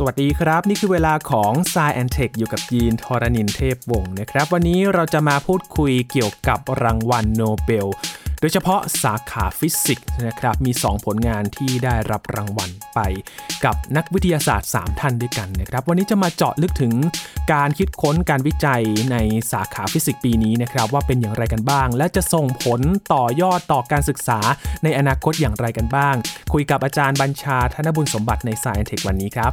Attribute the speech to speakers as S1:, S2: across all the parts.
S1: สวัสดีครับ นี่คือเวลาของ s ซแอนเทคอยู่กับยีนทรณินเทพวงศ์นะครับ วันนี้เราจะมาพูดคุยเกี่ยวกับรางวัลโนเบล โดยเฉพาะสาขาฟิสิกส์นะครับ มี 2 ผลงานที่ได้รับรางวัลไป กับนักวิทยาศาสตร์ 3 ท่านด้วยกันนะครับ วันนี้จะมาเจาะลึกถึงการคิดค้นการวิจัยในสาขาฟิสิกส์ปีนี้นะครับ ว่าเป็นอย่างไรกันบ้าง และจะส่งผลต่อยอดต่อการศึกษาในอนาคตอย่างไรกันบ้าง คุยกับอาจารย์บัญชาธนบุญสมบัติใน Science Tech วันนี้ครับ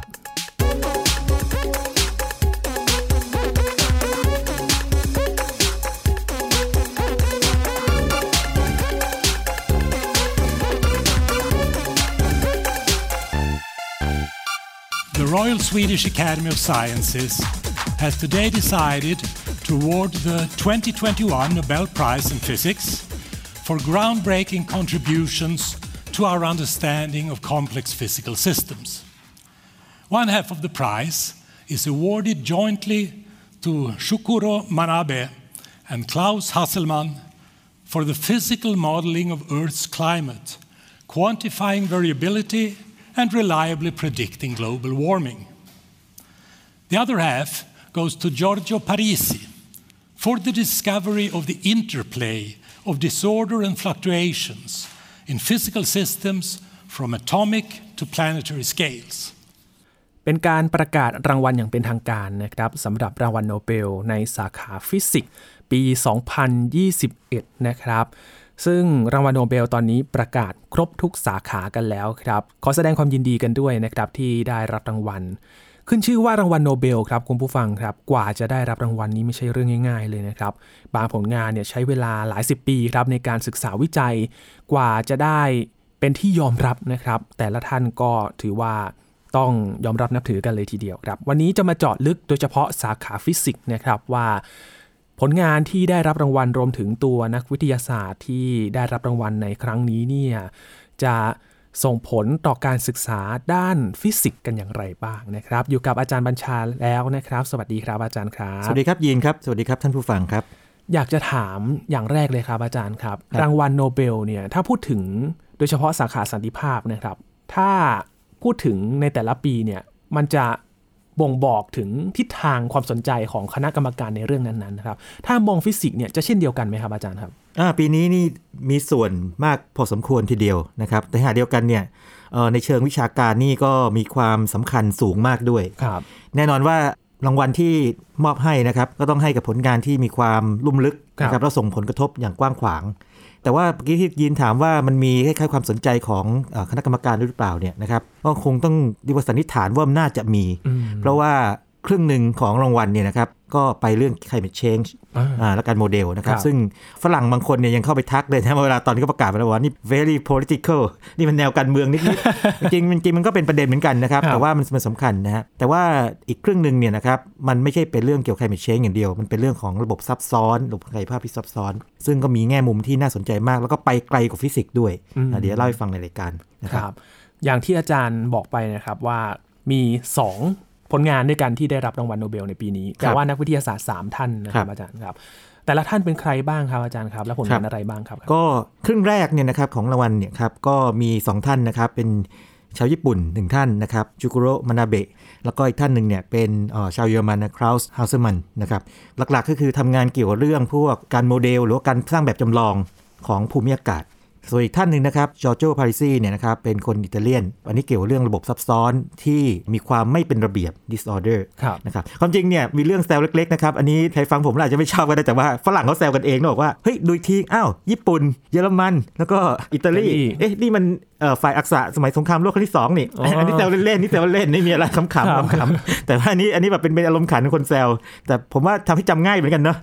S2: The Royal Swedish Academy of Sciences has today decided to award the 2021 Nobel Prize in Physics for groundbreaking contributions to our understanding of complex physical systems. One half of the prize is awarded jointly to Shukuro Manabe and Klaus Hasselmann for the physical modeling of Earth's climate, quantifying variability and reliably predicting global warming. The other half goes to Giorgio Parisi for the discovery of the interplay of disorder and fluctuations in physical systems from atomic to planetary scales.
S1: เป็นการประกาศรางวัลอย่างเป็นทางการนะครับสำหรับรางวัลโนเบลในสาขาฟิสิกส์ปี 2021 นะครับ ซึ่งรางวัลโนเบลตอนนี้ประกาศครบทุกสาขากันแล้วครับ ขอแสดงความยินดีกันด้วยนะครับที่ได้รับรางวัล ขึ้นชื่อว่ารางวัลโนเบลครับคุณผู้ฟังครับ กว่าจะได้รับรางวัลนี้ไม่ใช่เรื่องง่าย ๆ เลยนะครับ บางผลงานเนี่ยใช้เวลาหลายสิบปีครับในการศึกษาวิจัย กว่าจะได้เป็นที่ยอมรับนะครับ แต่ละท่านก็ถือว่าต้องยอมรับนับถือกันเลยทีเดียวครับ วันนี้จะมาเจาะลึกโดยเฉพาะสาขาฟิสิกส์นะครับว่า ผลงานที่ได้รับรางวัลรวมถึงตัวนักวิทยาศาสตร์ที่ได้รับรางวัลในครั้งนี้เนี่ยจะส่งผลต่อการศึกษาด้านฟิสิกส์กันอย่างไรบ้างนะครับ อยู่กับอาจารย์บัญชาแล้วนะครับ สวัสดีครับอาจารย์ครับ
S3: สวัสดีครับยีนครับ สวัสดีครับท่านผู้ฟังครับ
S1: อยากจะถามอย่างแรกเลยครับอาจารย์ครับ รางวัลโนเบลเนี่ยถ้าพูดถึงโดยเฉพาะสาขาสันติภาพนะครับ ถ้าพูดถึงในแต่ละปีเนี่ยมันจะ บ่งบอกถึงทิศทางความสนใจของคณะกรรมการในเรื่องนั้นๆนะครับถ้ามองฟิสิกส์เนี่ยจะเช่นเดียวกันไหมครับอาจารย์ครับ
S3: อ่าปีนี้นี่มีส่วนมากพอสมควรทีเดียวนะครับ แต่ขณะเดียวกันเนี่ยเอ่อในเชิงวิชาการนี่ก็มีความสำคัญสูงมากด้วย
S1: ครับ
S3: แน่นอนว่ารางวัลที่มอบให้นะครับ ก็ต้องให้กับผลงานที่มีความลุ่มลึกนะค
S1: ครั
S3: รับบแล้วส่งผลกระทบอย่างกว้างขวาง แต่ว่าเมื่อกี้ที่ยินถามว่ามันมีคล้ายๆความสนใจของเอ่อคณะกรรมการด้วยหรือเปล่าเนี่ยนะครับก็คงต้องดีกว่าสันนิษฐานว่าน่าจะมี
S1: อืม
S3: เพราะว่า ครึ่งหนึ่งของรางวัลเนี่ยนะครับก็ไปเรื่อง climate change
S1: อ่า
S3: อ่าและการโมเดลนะครับ
S1: ครับ
S3: ซึ่งฝรั่งบางคนเนี่ยยังเข้าไปทักเลยนะเวลาตอนที่เขาประกาศไปแล้วว่านี่ very political นี่มันแนวการเมืองนิดๆจริงๆจริงๆมันก็เป็นประเด็นเหมือนกันนะครับ
S1: ครับ
S3: แต่ว่ามันมันสำคัญนะฮะแต่ว่าอีกครึ่งหนึ่งเนี่ยนะครับมันไม่ใช่เป็นเรื่องเกี่ยวกับ climate change อย่างเดียว มันเป็นเรื่องของระบบซับซ้อนระบบกายภาพที่ซับซ้อน ซึ่งก็มีแง่มุมที่น่าสนใจมาก แล้วก็ไปไกลกว่าฟิสิกส์ด้วยอะเดี๋ยวเล่าให้ฟังในรายการนะ
S1: ค
S3: ครับ
S1: รับอย่างที่อาจารย์บอกไปนะครับว่ามี 2 ผลงานด้วยกันที่ได้รับรางวัลโนเบลในปีนี้ แต่ว่านักวิทยาศาสตร์ 3 ท่านนะค
S3: ครั
S1: รับบอาจารย์ครับแต่ละท่านเป็นใครบ้างครับอาจารย์ครับ และผลงานอะไรบ้างครับ
S3: ก็ครึ่งแรกเนี่ยนะครับของรางวัลเนี่ยครับก็มี 2 ท่านนะครับเป็นชาวญี่ปุ่น1ท่านนะครับชูกุโรมานาเบะแล้วก็อีกท่านหนึ่งเนี่ยเป็นเอ่อชาวเยอรมันนะคราวส์ฮา s เซอร์มันนะครับหลักๆก็คือทำงานเกี่ยวกับเรื่องพวกการโมเดล หรือว่าการสร้างแบบจำลองของภูมิอากาศ ส่วนอีกท่านหนึ่งนะครับจอร์โจปาริซีเนี่ยนะครับเป็นคนอิตาเลียน อันนี้เกี่ยวกับเรื่องระบบซับซ้อนที่มีความไม่เป็นระเบียบ disorder
S1: ครับ
S3: นะครับความจริงเนี่ยมีเรื่องแซวเล็กๆนะครับอันนี้ใครฟังผมแล้วอาจจะไม่ชอบก็ได้แต่ว่าฝรั่งเขาแซวกันเองนะบอกว่าเฮ้ยดูอีกทีอ้าวญี่ปุ่น เยอรมัน แล้วก็อิตาลี
S1: อิตาลี
S3: เอ๊ะนี่มันเอ่อฝ่ายอักษะสมัยสงครามโลกครั้งที่สองนี่
S1: อ๋ออั
S3: อันนี้แซวเล่นๆนี่แซวเล่นๆไม่มีอะไรขำๆ
S1: ครับ
S3: ขำๆแต่ว่าอันนี้อันนี้แบบเป็นเป็นอารมณ์ขันของคนแซวแต่ผมว่าทำให้จำง่ายเหมือนกันเนาะ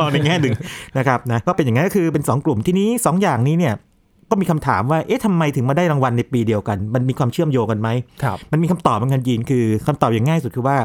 S3: มองในแง่หนึ่งนะครับนะก็เป็นอย่างนั้นก็คือเป็นสองกลุ่มที่นี้สองอย่างนี้เนี่ย ก็มีคำถามว่า เอ๊ะทำไมถึงมาได้รางวัลในปีเดียวกัน มันมีความเชื่อมโยงกันไหม
S1: ครับ
S3: มันมีคำตอบเหมือนกันยีนคือคำตอบอย่างง่ายสุดคือว่า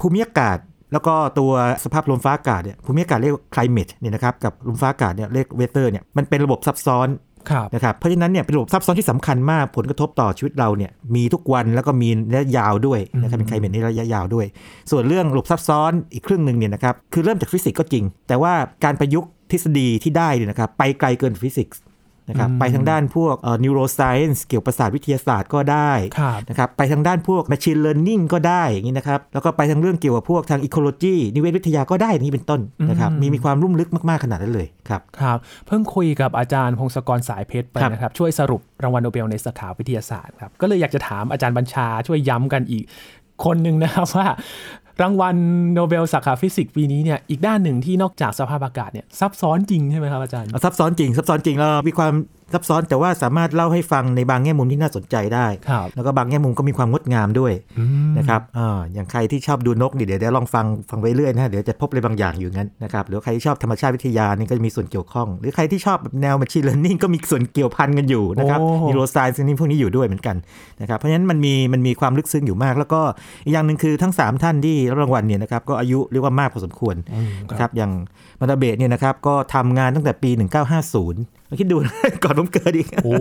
S3: ภูมิอากาศ แล้วก็ตัวสภาพลมฟ้าอากาศเนี่ยภูมิอากาศเรียก climate เนี่ยนะครับกับลมฟ้าอากาศเนี่ยเรียก weather เนี่ยมันเป็นระบบซับซ้อน
S1: ครับ
S3: นะครับเพราะฉะนั้นเนี่ยเป็นระบบซับซ้อนที่สำคัญมากผลกระทบต่อชีวิตเราเนี่ยมีทุกวันแล้วก็มีระยะยาวด้วยนะครับเป็น climate ในระยะยาวด้วย ส่วนเรื่องระบบซับซ้อนอีกครึ่งหนึ่งเนี่ยนะครับคือเริ่มจากฟิสิกส์ก็จริง แต่ว่าการประยุกต์ทฤษฎีที่ได้เนี่ยนะครับไปไกลเกินฟิสิกส์ นะครับ
S1: อืม
S3: ไปทางด้านพวกเอ่อ neuroscience เกี่ยวกับประสาทวิทยาศาสตร์ก็ได้
S1: ครับ
S3: นะครับไปทางด้านพวก machine learning ก็ได้อย่างนี้นะครับแล้วก็ไปทางเรื่องเกี่ยวกับพวกทาง ecology นิเวศวิทยาก็ได้อย่างนี้เป็นต้นนะครับ
S1: อืม
S3: มีมีความลุ่มลึกมาก ๆ ขนาดนั้นเลยครับ
S1: ครับเพิ่งคุยกับอาจารย์พงศกรสายเพชรไป
S3: ครับ
S1: นะครับช่วยสรุปรางวัลโนเบลในสาขาวิทยาศาสตร์ครับก็เลยอยากจะถามอาจารย์บัญชาช่วยย้ำกันอีกคนหนึ่งนะครับว่า รางวัลโนเบลสาขาฟิสิกส์ปีนี้เนี่ยอีกด้านหนึ่งที่นอกจากสภาพอากาศเนี่ยซับซ้อนจริงใช่ไหมครับอาจารย์
S3: ซับซ้อนจริงซับซ้อนจริงแล้วมีความซับซ้อนแต่ว่าสามารถเล่าให้ฟังในบางแง่มุมที่น่าสนใจได้
S1: ครับ
S3: แล้วก็บางแง่มุมก็มีความงดงามด้วย
S1: อืม
S3: นะครับอ่าอย่างใครที่ชอบดูนกนี่เดี๋ยวเดี๋ยวลองฟังฟังไปเรื่อยนะฮะเดี๋ยวจะพบอะไรบางอย่างอยู่งั้นนะครับหรือใครที่ชอบธรรมชาติวิทยานี่ก็จะมีส่วนเกี่ยวข้อง หรือใครที่ชอบแบบแนว machine learning ก็มีส่วนเกี่ยวพันกันอยู่นะครับ
S1: โอ้
S3: neuroscience นี่พวกนี้อยู่ด้วยเหมือนกันนะครับเพราะฉะนั้นมันมีมันมีความลึกซึ้งอยู่มาก แล้วก็อีกอย่างหนึ่งคือทั้ง 3 ท่านที่รับรางวัลเนี่ยนะครับก็อายุเรียกว่ามากพอสมควร
S1: อืม
S3: นะครับอย่างมาดาเบะเนี่ยนะครับก็ทำงานตั้งแต่ปี 1950 คิดดูก่อนผมเกิดอีก
S1: โอ้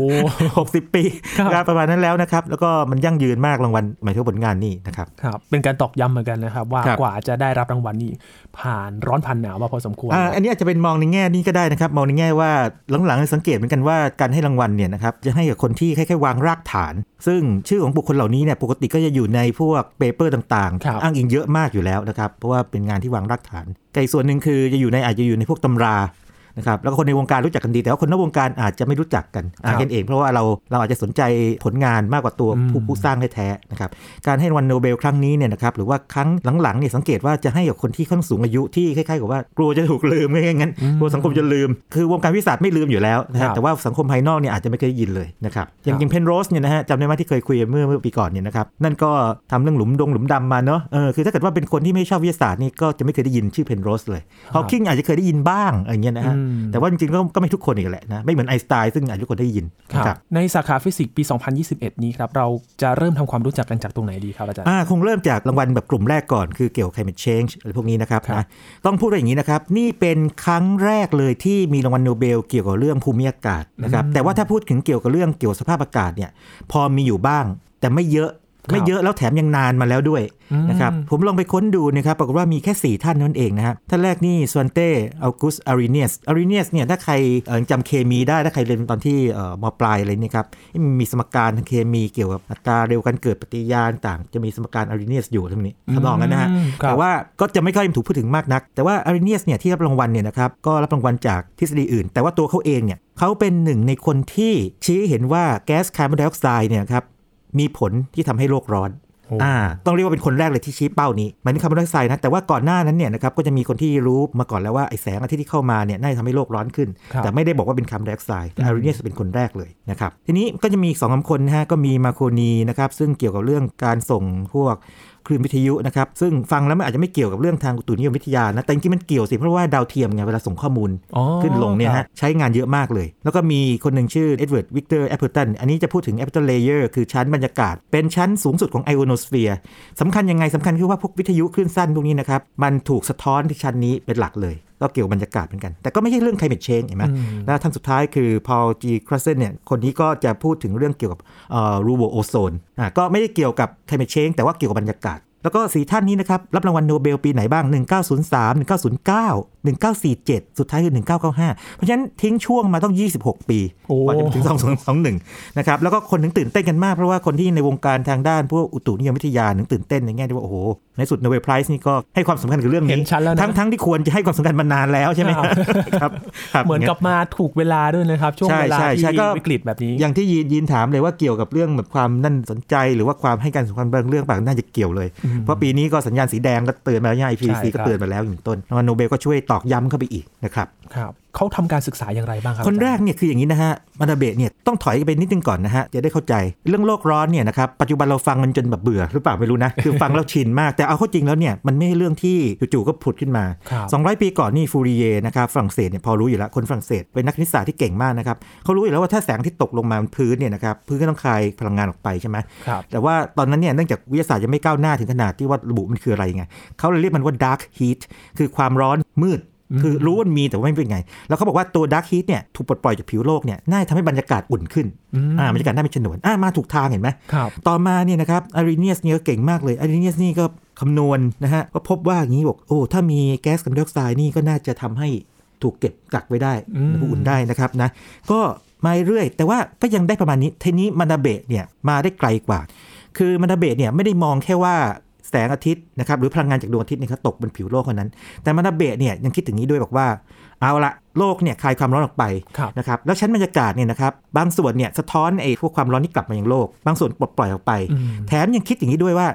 S3: 60ปี
S1: ครับ
S3: นะครับประมาณนั้นแล้วนะครับ แล้วก็มันยั่งยืนมากรางวัลหมายถึงว่าผลงานนี่นะครับ
S1: ครับเป็นการตอกย้ำเหมือนกันนะครับว่า
S3: ครับ
S1: กว่าจะได้รับรางวัลนี้ผ่านร้อนผ่านหนาวมาพอสมควร
S3: อ่าอันนี้อาจจะเป็นมองในแง่นี้ก็ได้นะครับ มองในแง่ว่าหลังๆสังเกตเหมือนกันว่าการให้รางวัลเนี่ยนะครับจะให้กับคนที่คล้ายๆวางรากฐาน ซึ่งชื่อของบุคคลเหล่านี้เนี่ยปกติก็จะอยู่ในพวก paper ต่างๆ
S1: ครับ
S3: อ้างอิงเยอะมากอยู่แล้วนะครับเพราะว่าเป็นงานที่วางรากฐาน แต่อีกส่วนหนึ่งคือจะอยู่ในอาจจะอยู่ในพวกตำรา นะครับแล้วก็คนในวงการรู้จักกันดี แต่ว่าคนนอกวงการอาจจะไม่รู้จักกันอ่านกันเอง เพราะว่าเราเราอาจจะสนใจผลงานมากกว่าตัวผู้ผู้สร้างแท้ๆนะครับการให้รางวัลโนเบลครั้งนี้เนี่ยนะครับหรือว่าครั้งหลังๆเนี่ยสังเกตว่าจะให้กับคนที่ค่อนข้างสูงอายุที่คล้ายๆกับว่ากลัวจะถูกลืมไม่งั้นกลัวสังคมจะลืม คือวงการวิทยาศาสตร์ไม่ลืมอยู่แล้วนะค
S1: ครั
S3: รับบแต่ว่าสังคมภายนอกเนี่ยอาจจะไม่เคยได้ยินเลยนะครับอย่าง
S1: ครับ
S3: อย่างเพนโรสเนี่ยนะฮะจำได้ไหมที่เคยคุยเมื่อเมื่อปีก่อนเนี่ยนะครับนั่นก็ทำเรื่องหลุมดงหลุมดำมาเนาะเออคือถ้าเกิดว่าเป็นคนที่ไม่ชอบวิทยาศาสตร์นี่ก็จะไม่เคยได้ยินชื่อเพนโรสเลยฮอว์กิงอาจจะเคยได้ยินบ้างอะไรเงี้ยนะฮะ
S1: อืม
S3: แต่ว่าจริงๆก็ก็ไม่ทุกคนอีกแหละนะ ไม่เหมือนไอน์สไตน์ซึ่งอาจจะทุกคนได้ยิน
S1: ครับ
S3: นะครับ
S1: ในสาขาฟิสิกส์ปี 2021 นี้ครับ เราจะเริ่มทำความรู้จักกันจากตรงไหนดีครับอาจารย์
S3: อ่าคงเริ่มจากรางวัลแบบกลุ่มแรกก่อนคือเกี่ยวกับ climate change อะไรพวกนี้นะครับ
S1: ครับ
S3: นะต้องพูดว่าอย่างนี้นะครับ นี่เป็นครั้งแรกเลยที่มีรางวัลโนเบลเกี่ยวกับเรื่องภูมิอากาศนะครับแต่ว่าถ้าพูดถึงเกี่ยวกับเรื่องเกี่ยวกับสภาพอากาศเนี่ยพอมีอยู่บ้างแต่ไม่เยอะ ไม่เยอะแล้วแถมยังนานมาแล้วด้วยนะครับผมลองไปค้นดูนะครับปรากฏว่ามีแค่ 4 ท่านนั่นเองนะครับท่านแรกนี่สวานเตออกุสต์อาร์เรเนียสอาร์เรเนียสเนี่ยถ้าใครเอ่อจำเคมีได้ ถ้าใครเรียนตอนที่เอ่อม.ปลายอะไรเนี่ยครับมันมีสมการทางเคมีเกี่ยวกับอัตราเร็วการเกิดปฏิกิริยาต่าง จะมีสมการอาร์เรเนียสอยู่ทั้งนี้ทำนองนั้นนะฮะ
S1: อืมครับ
S3: แต่ว่าก็จะไม่ค่อยถูกพูดถึงมากนัก แต่ว่าอาร์เรเนียสเนี่ยที่รับรางวัลเนี่ยนะครับก็รับรางวัลจากทฤษฎีอื่น แต่ว่าตัวเขาเองเนี่ยเขาเป็นหนึ่งในคนที่ชี้ให้เห็นว่าแก๊สคาร์บอนไดออกไซด์เนี่ยครับ มีผลที่ทำให้โลกร้อน
S1: โอ้
S3: อ่าต้องเรียกว่าเป็นคนแรกเลยที่ชี้เป้านี้หมายถึงคาร์บอนไดออกไซด์นะ แต่ว่าก่อนหน้านั้นเนี่ยนะครับก็จะมีคนที่รู้มาก่อนแล้วว่าไอแสงอาทิตย์ที่เข้ามาเนี่ยน่าจะทำให้โลกร้อนขึ้น
S1: ครับ
S3: แต่ไม่ได้บอกว่าเป็นคาร์บอนไดออกไซด์แต่อาร์เรเนียสเป็นคนแรกเลยนะครับ ทีนี้ก็จะมีอีกสองสามคนนะฮะก็มีมาร์โคนีนะครับซึ่งเกี่ยวกับเรื่องการส่งพวก คลื่นวิทยุนะครับซึ่งฟังแล้วมันอาจจะไม่เกี่ยวกับเรื่องทางอุตุนิยมวิทยานะแต่จริงๆมันเกี่ยวสิเพราะว่าดาวเทียมไงเวลาส่งข้อมูล
S1: อ๋อ
S3: ขึ้นลงเนี่ย
S1: ครั
S3: ฮะ
S1: บ
S3: ใช้งานเยอะมากเลย แล้วก็มีคนหนึ่งชื่อเอ็ดเวิร์ดวิกเตอร์แอปเพิลตันอันนี้จะพูดถึงแอปเพิลตัน layer คือชั้นบรรยากาศ เป็นชั้นสูงสุดของไอโอโนสเฟียร์สำคัญยังไงสำคัญคือว่าพวกวิทยุคลื่นสั้นพวกนี้นะครับมันถูกสะท้อนที่ชั้นนี้เป็นหลักเลย ก็เกี่ยวกับบรรยากาศเหมือนกัน แต่ก็ไม่ใช่เรื่อง climate change เห็นไหม
S1: อืม
S3: แล้วท่านสุดท้ายคือพอลเจครุตเซนเนี่ยคนนี้ก็จะพูดถึงเรื่องเกี่ยวกับรูโหว่โอโซนอ่าก็ไม่ได้เกี่ยวกับ climate change แต่ว่าเกี่ยวกับบรรยากาศ แล้วก็สี่ท่านนี้นะครับรับรางวัลโนเบลปีไหนบ้าง 1903 1909 1947 สุดท้ายคือ 1995 เพราะฉะนั้นทิ้งช่วงมาต้อง 26 ปี
S1: โอ้
S3: กว่าจะมาถึง 2021 นะครับ แล้วก็คนถึงตื่นเต้นกันมาก เพราะว่าคนที่ในวงการทางด้านพวกอุตุนิยมวิทยาถึงตื่นเต้นในแง่ที่ว่า โอ้โห ในสุดโนเบล prize นี่ก็ให้ความสำคัญกับเรื่องนี้
S1: เห็
S3: น
S1: ชัดแล้วนะ
S3: ทั้งทั้งที่ควรจะให้ความสำคัญมานานแล้วใช่ไหม
S1: ครับ
S3: ครับครับ
S1: เหมือนกับมาถูกเวลาด้วยนะครับ ช่วง
S3: ใช่
S1: เวลา
S3: ใช่ใช่
S1: ที่
S3: ก็
S1: วิกฤตแบบนี้
S3: อย่างที่ยีนยีนถามเลยว่าเกี่ยวกับเรื่องแบบความนั่นสนใจหรือว่าความให้การสำคัญบางเรื่องบางน่าจะเกี่ยวเลย เพราะปีนี้ก็สัญญาณสีแดงก็เตือนมาแล้วย่า IPCC
S1: ใช่ครับ
S3: ก็เตือนมาแล้วอย่างต้นรางวัลโนเบลก็ช่วยตอกย้ำเข้าไปอีกนะครับ
S1: ครับ เขาทำการศึกษาอย่างไรบ้างครับ
S3: คนแรก
S1: อาจาย์
S3: เนี่ยคืออย่างนี้นะฮะมาดาเบะเนี่ยต้องถอยไปนิดนึงก่อนนะฮะจะได้เข้าใจเรื่องโลกร้อนเนี่ยนะครับปัจจุบันเราฟังมันจนแบบเบื่อหรือเปล่าไม่รู้นะคือฟังแล้วชินมากแต่เอาเข้าจริงแล้วเนี่ยมันไม่ใช่เรื่องที่จู่ๆก็ผุดขึ้นมา
S1: ครับ
S3: 200 ปีก่อนนี่ฟูริเยนะครับฝรั่งเศสเนี่ยพอรู้อยู่แล้วคนฝรั่งเศสเป็นนักคณิตศาสตร์ที่เก่งมากนะครับเขารู้อยู่แล้วว่าถ้าแสงที่ตกลงมาบนพื้นเนี่ยนะครับพื้นก็ต้องคายพลังงานออกไปใช่ไหม
S1: ครับ
S3: แต่ว่าตอนนั้นเนี่ยเนื่องจากวิทยาศาสตร์ยังไม่ก้าวหน้าถึงขนาดที่ว่าระบุมันคืออะไรไงเขาเลยเรียกมันว่า dark heat คือความร้อนมืด คือรู้ว่ามันมีแต่ว่าไม่เป็นไง แล้วเขาบอกว่าตัว dark heat เนี่ยถูกปลดปล่อยจากผิวโลกเนี่ยน่าจะทำให้บรรยากาศอุ่นขึ้น
S1: อืม
S3: อ่าบรรยากาศน่าเป็นฉนวนอ่ามาถูกทางเห็นไหม
S1: ครับ
S3: ต่อมาเนี่ยนะครับอารีเนียสเนี่ยก็เก่งมากเลยอารีเนียสนี่ก็คำนวณนะฮะก็พบว่าอย่างนี้บอกโอ้ถ้ามีแก๊สคาร์บอนไดออกไซด์นี่ก็น่าจะทำให้ถูกเก็บกักไว้ได้
S1: อืม
S3: อุณหภูมิอุ่นได้นะครับนะก็มาเรื่อย แต่ว่าก็ยังได้ประมาณนี้ทีนี้มานาเบะเนี่ยมาได้ไกลกว่า คือมานาเบะเนี่ยไม่ได้มองแค่ว่า แสงอาทิตย์นะครับหรือพลังงานจากดวงอาทิตย์เนี่ยเขาตกบนผิวโลกเท่านั้น แต่มานาเบะเนี่ยยังคิดถึงนี้ด้วยบอกว่า เอาละโลกเนี่ยคลายความร้อนออกไป
S1: ครับ
S3: นะครับแล้วชั้นบรรยากาศเนี่ยนะครับบางส่วนเนี่ยสะท้อนไอ้พวกความร้อนที่กลับมายังโลก บางส่วนปลดปล่อยออกไป
S1: อืม
S3: แถมยังคิดอย่างนี้ด้วยว่า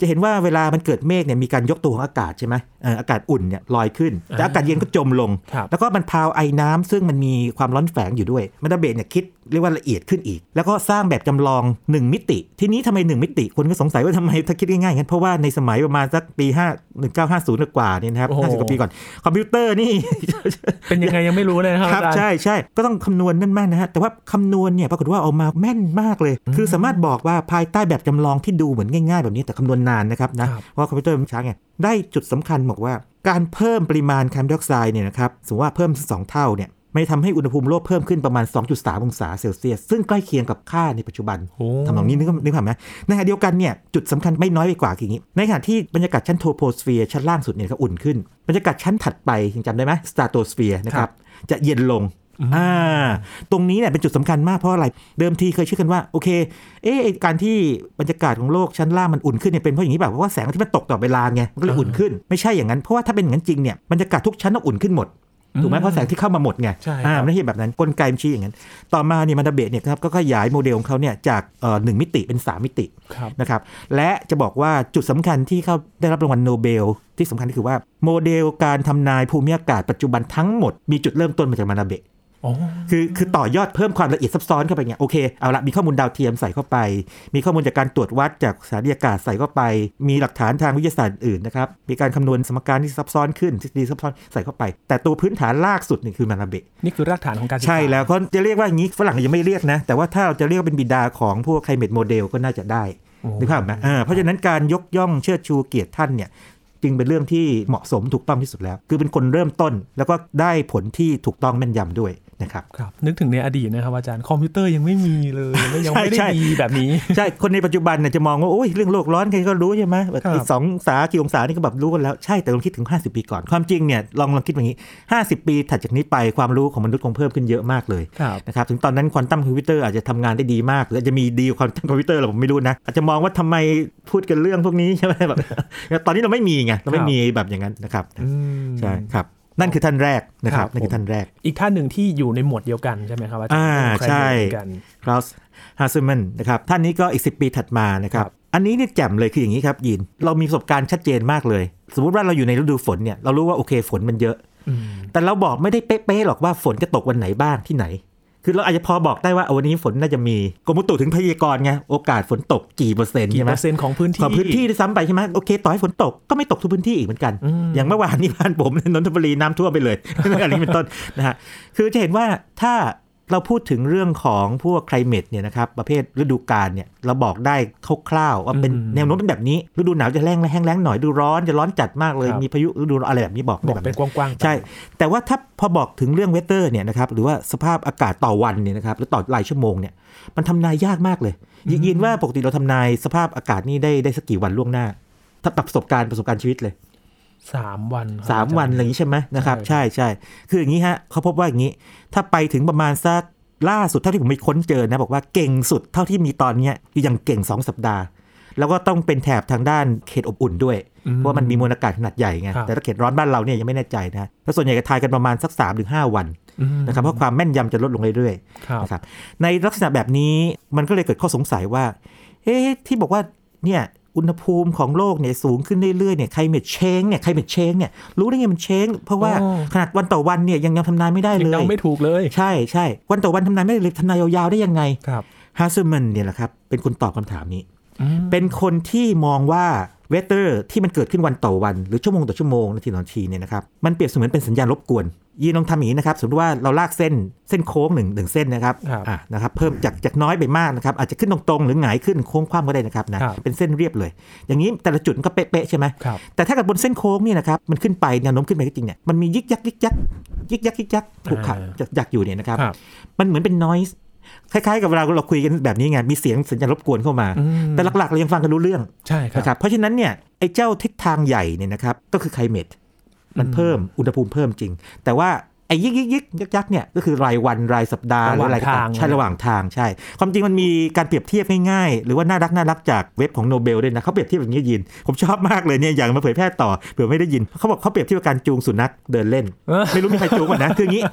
S3: จะเห็นว่าเวลามันเกิดเมฆเนี่ยมีการยกตัวของอากาศใช่ไหมเอ่ออากาศอุ่นเนี่ยลอยขึ้น แต่อากาศเย็นก็จมลง
S1: ครับ
S3: แล้วก็มันพาวไอ้น้ำซึ่งมันมีความร้อนแฝงอยู่ด้วยมานาเบะเนี่ยคิดเรียกว่าละเอียดขึ้นอีก แล้วก็สร้างแบบจำลอง 1 มิติ ทีนี้ทำไม 1 มิติ คนก็สงสัยว่าทำไมถ้าคิดง่ายๆงั้นเพราะว่าในสมัยประมาณสักปี 1950 กว่าเนี่ยนะครับ
S1: โอ้โห
S3: 50กว่าปีก่อน คอมพิวเตอร์นี่
S1: เป็นยังไงยังไม่รู้เลยนะครับ
S3: ครับ
S1: อาจารย์
S3: ใช่ใช่ก็ต้องคำนวณนั่นมากนะฮะแต่ว่าคำนวณเนี่ยปรากฏว่าออกมาแม่นมากเลย คือสามารถบอกว่าภายใต้แบบจำลองที่ดูเหมือนง่ายๆ แบบนี้แต่คำนวณนานนะครับนะครับเพราะคอมพิวเตอร์มันช้าไงได้จุดสำคัญบอกว่า การเพิ่มปริมาณคาร์บอนไดออกไซด์เนี่ยนะครับสมมติว่าเพิ่ม 2 เท่าเนี่ยไม่ทำให้อุณหภูมิโลกเพิ่มขึ้นประมาณ 2.3 องศาเซลเซียส ซึ่งใกล้เคียงกับค่าในปัจจุบัน
S1: โอ้
S3: ทำนองนี้นึกนึกภาพไหมในขณะเดียวกันเนี่ยจุดสำคัญไม่น้อยไปกว่าคืออย่างนี้ ในขณะที่บรรยากาศชั้นโทรโพสเฟียร์ชั้นล่างสุดเนี่ยก็อุ่นขึ้น บรรยากาศชั้นถัดไปยังจำได้ไหมสตราโตสเฟียร์นะครับจะเย็นลง อ่าตรงนี้เนี่ยเป็นจุดสำคัญมากเพราะอะไร เดิมทีเคยเชื่อกันว่าโอเค เอ๊ะไอ้การที่บรรยากาศของโลกชั้นล่างมันอุ่นขึ้นเนี่ยเป็นเพราะอย่างนี้แบบเพราะว่าแสงอาทิตย์มันตกตลอดเวลาไงมันก็เลยอุ่นขึ้นไม่ใช่อย่างนั้นเพราะว่าถ้าเป็นอย่างนั้นจริงเนี่ยบรรยากาศทุกชั้นต้องอุ่นขึ้นหมดถูกไหมเพราะแสงที่เข้ามาหมดไง
S1: ใช่
S3: อ่า
S1: ครับ
S3: ไม่ใช่แบบนั้นกลไกมันชี้อย่างนั้น ต่อมาเนี่ยมานาเบะเนี่ยครับก็ขยายโมเดลของเขาเนี่ยจากเอ่อหนึ่งมิติเป็น 3 มิติ
S1: ครับ
S3: นะครับและจะบอกว่าจุดสำคัญที่เขาได้รับรางวัลโนเบล ที่สำคัญก็คือว่าโมเดลการทำนายภูมิอากาศปัจจุบันทั้งหมดมีจุดเริ่มต้นมาจากมานาเบะ
S1: อ๋อ
S3: คือคือต่อยอดเพิ่มความละเอียดซับซ้อนเข้าไปไงโอเคเอาละมีข้อมูลดาวเทียมใส่เข้าไป มีข้อมูลจากการตรวจวัดจากสถานีอากาศใส่เข้าไป มีหลักฐานทางวิทยาศาสตร์อื่นนะครับมีการคำนวณสมการที่ซับซ้อนขึ้นทฤษฎีซับซ้อนใส่เข้าไป แต่ตัวพื้นฐานลากสุดนี่คือมันดาเบะ
S1: นี่คือรากฐานของการศึกษา
S3: ใช่แล้วเขาจะเรียกว่าอย่างนี้ฝรั่งยังไม่เรียกนะ แต่ว่าถ้าเราจะเรียกว่าเป็นบิดาของพวกไคลเมตโมเดลก็น่าจะได้
S1: โอ้
S3: นึกภาพไหมอ่าเพราะฉะนั้นการยกย่องเชิดชูเกียรติท่านเนี่ยจึงเป็นเรื่องที่เหมาะสมถูกต้องที่สุดแล้ว คือเป็นคนเริ่มต้นแล้วก็ได้ผลที่ถูกต้องแม่นยำด้วย นะครับ
S1: ครับ นึกถึงในอดีตนะครับอาจารย์คอมพิวเตอร์ยังไม่มีเลยยังไม่ยังไม่ได้
S3: ใช่ใช่
S1: มีแบบนี้
S3: ใช่ คนในปัจจุบันเนี่ยจะมองว่าโอ้ยเรื่องโลกร้อนใครก็รู้ใช่ไหมแบบ
S1: ครับ
S3: อีกสององศากี่องศานี่ก็แบบรู้กันแล้วใช่แต่ลองคิดถึง 50 ปีก่อนความจริงเนี่ยลองลองคิดอย่างนี้ 50 ปีถัดจากนี้ไปความรู้ของมนุษย์คงเพิ่มขึ้นเยอะมากเลย
S1: ครับ
S3: นะครับถึงตอนนั้นควอนตัมคอมพิวเตอร์อาจจะทำงานได้ดีมากหรืออาจจะมีดีกว่าควอนตัมคอมพิวเตอร์หรอผมไม่รู้นะอาจจะมองว่าทำไมพูดกันเรื่องพวกนี้ใช่ไหมแบบตอนนี้เราไม่มีไงเราไม่มีแบบอย่างนั้นนะครับ
S1: อืม
S3: ใช่ครับ นั่นคือท่านแรกนะครับ
S1: ครับ
S3: นั่นคือท่านแรก
S1: อีกท่านหนึ่งที่อยู่ในหมวดเดียวกันใช่ไหมครับอาจารย์
S3: อ่า
S1: เป็น
S3: ใช่
S1: ครเหมือนกันเค
S3: ลาส์ฮัสเซิลมานน์นะครับท่านนี้ก็อีก 10 ปีถัดมานะครับ
S1: ครับ
S3: อันนี้เนี่ยแจ่มเลยคืออย่างนี้ครับยิน เรามีประสบการณ์ชัดเจนมากเลย สมมติว่าเราอยู่ในฤดูฝนเนี่ยเรารู้ว่าโอเคฝนมันเยอะ
S1: อืม
S3: แต่เราบอกไม่ได้เป๊ะๆหรอกว่าฝนจะตกวันไหนบ้างที่ไหน คือเราอาจจะพอบอกได้ว่าเอาวันนี้ฝนน่าจะมีกรมอุตุถึงพยากรณ์ไงโอกาสฝนตกกี่เปอร์เซ็นต์
S1: กี่
S3: ใช่ไหม
S1: เปอร์เซ็นต์ของพื้นที่
S3: ของพื้นที่ด้วยซ้ำไปใช่ไหมโอเค ต่อให้ฝนตกก็ไม่ตกทุกพื้นที่อีกเหมือนกัน
S1: อืม
S3: อย่างเมื่อวานนี้บ้านผมในนนทบุรีน้ำท่วมไปเลยอะไรนี้เป็นต้นนะฮะคือจะเห็นว่าถ้า เราพูดถึงเรื่องของพวก climate เนี่ยนะครับประเภทฤดูกาลเนี่ยเราบอกได้คร่าวๆว่าเป็น
S1: อืม
S3: แนวโน้มเป็นแบบนี้ฤดูหนาวจะแรงแห้งแล้งหน่อยฤดูร้อนจะร้อนจัดมากเลย
S1: ครับ
S3: มีพายุฤดูอะไรแบบนี้บอก
S1: บอก
S3: ได้
S1: เป็น
S3: แบบ
S1: ก
S3: นั้น
S1: ว้างๆไป
S3: ใช่ แต่ว่าถ้าพอบอกถึงเรื่องเวเตอร์เนี่ยนะครับหรือว่าสภาพอากาศต่อวันเนี่ยนะครับหรือต่อรายชั่วโมงเนี่ยมันทำนายยากมากเลยยิยินว่าปกติเราทำนายสภาพอากาศนี่ได้ได้สักกี่วันล่วงหน้าถ้าประสบการณ์ประสบการณ์ชีวิตเลย
S1: สามวันครับ
S3: สาม
S1: อจรย์
S3: วันอะไรอย่างนี้ใช่ไหมนะครับ
S1: ใช่
S3: ใช่ใช่คืออย่างนี้ฮะเขาพบว่าอย่างนี้ ถ้าไปถึงประมาณสักล่าสุดเท่าที่ผมไปค้นเจอนะ บอกว่าเก่งสุดเท่าที่มีตอนเนี้ยคือยังเก่ง 2 สัปดาห์ แล้วก็ต้องเป็นแถบทางด้านเขตอบอุ่นด้วย
S1: อืม
S3: เพราะว่ามันมีมวลอากาศขนาดใหญ่ไง
S1: ครับ
S3: แต่ถ้าเขตร้อนบ้านเราเนี่ยยังไม่แน่ใจนะแล้วส่วนใหญ่ก็ทายกันประมาณสัก3าถึงหวัน
S1: อืม
S3: นะครับเพราะความแม่นยำจะลดลงเรื่อยๆ
S1: ครับ
S3: นะครับในลักษณะแบบนี้มันก็เลยเกิดข้อสงสัยว่าเอ๊ะที่บอกว่าเนี่ย อุณหภูมิของโลกเนี่ยสูงขึ้นเรื่อยๆเนี่ย climate change เนี่ย climate change เนี่ยรู้ได้ไงมัน change เพราะว่า
S1: อ๋อ
S3: ขนาดวันต่อวันเนี่ยยังยังทำนายไม่ได้
S1: ยัง
S3: เลย
S1: เดาไม่ถูกเลย
S3: ใช่ใช่วันต่อวันทำนายไม่ได้เลยทำนายยาวๆได้ยังไง
S1: ครับ
S3: ฮัสเซิลมานน์เนี่ยแหละครับเป็นคนตอบคำถามนี้
S1: อืม
S3: เป็นคนที่มองว่า weather ที่มันเกิดขึ้นวันต่อวัน หรือชั่วโมงต่อชั่วโมงนาทีต่อนาทีเนี่ยนะครับมันเปรียบเสมือนเป็นสัญญาณรบกวนยินลองทำอย่างนี้นะครับสมมติว่าเราลากเส้นเส้นโค้งหนึ่งหนึ่งเส้นนะครับ
S1: ครับ
S3: อะนะครับเพิ่มจากจากน้อยไปมากนะครับอาจจะขึ้นตรงๆ หรือหงายขึ้นโค้งคว่ำก็ได้นะครับนะครับเป็นเส้นเรียบเลย อย่างนี้แต่ละจุดมันก็เป๊ะๆใช่ไหม
S1: ครับ
S3: แต่ถ้าเกิดบนเส้นโค้งเนี่ยนะครับมันขึ้นไปแนวโน้มขึ้นไปก็จริงเนี่ยมันมียิกยักยิกยักยิกยักยิกยักถูกขัด
S1: อ่า
S3: จากจากอยู่เนี่ยนะครับ
S1: ครับ
S3: มันเหมือนเป็น noise คล้ายๆกับเวลาเราคุยกันแบบนี้ไงมีเสียงสัญญาณรบกวนเข้ามา
S1: อืม
S3: แต่หลักๆเรายังฟังกันรู้เรื่อง
S1: ใช่ครับ
S3: นะครับเพราะฉะนั้นเนี่ยไอ้เจ้าทิศทางใหญ่เนี่ยนะครับก็คือไคลเมตมันเพิ่มอุณหภูมิเพิ่มจริง แต่ว่าไอ้ยิกยิกยิกยักยักเนี่ยก็คือรายวันรายสัปดาห์หรืออะไรก็ตามใช่ระหว่างทางใช่ ความจริงมันมีการเปรียบเทียบง่ายๆ หรือว่าน่ารักน่ารักจากเว็บของโนเบลด้วยนะเขาเปรียบเทียบอย่างนี้ยิน ผมชอบมากเลยเนี่ยอย่างมาเผยแพร่ต่อเผื่อไม่ได้ยินเขาบอกเขาเปรียบเทียบการจูงสุนัขเดินเล่น ไม่รู้มีใครจูงก่อนนะคืออย่างนี้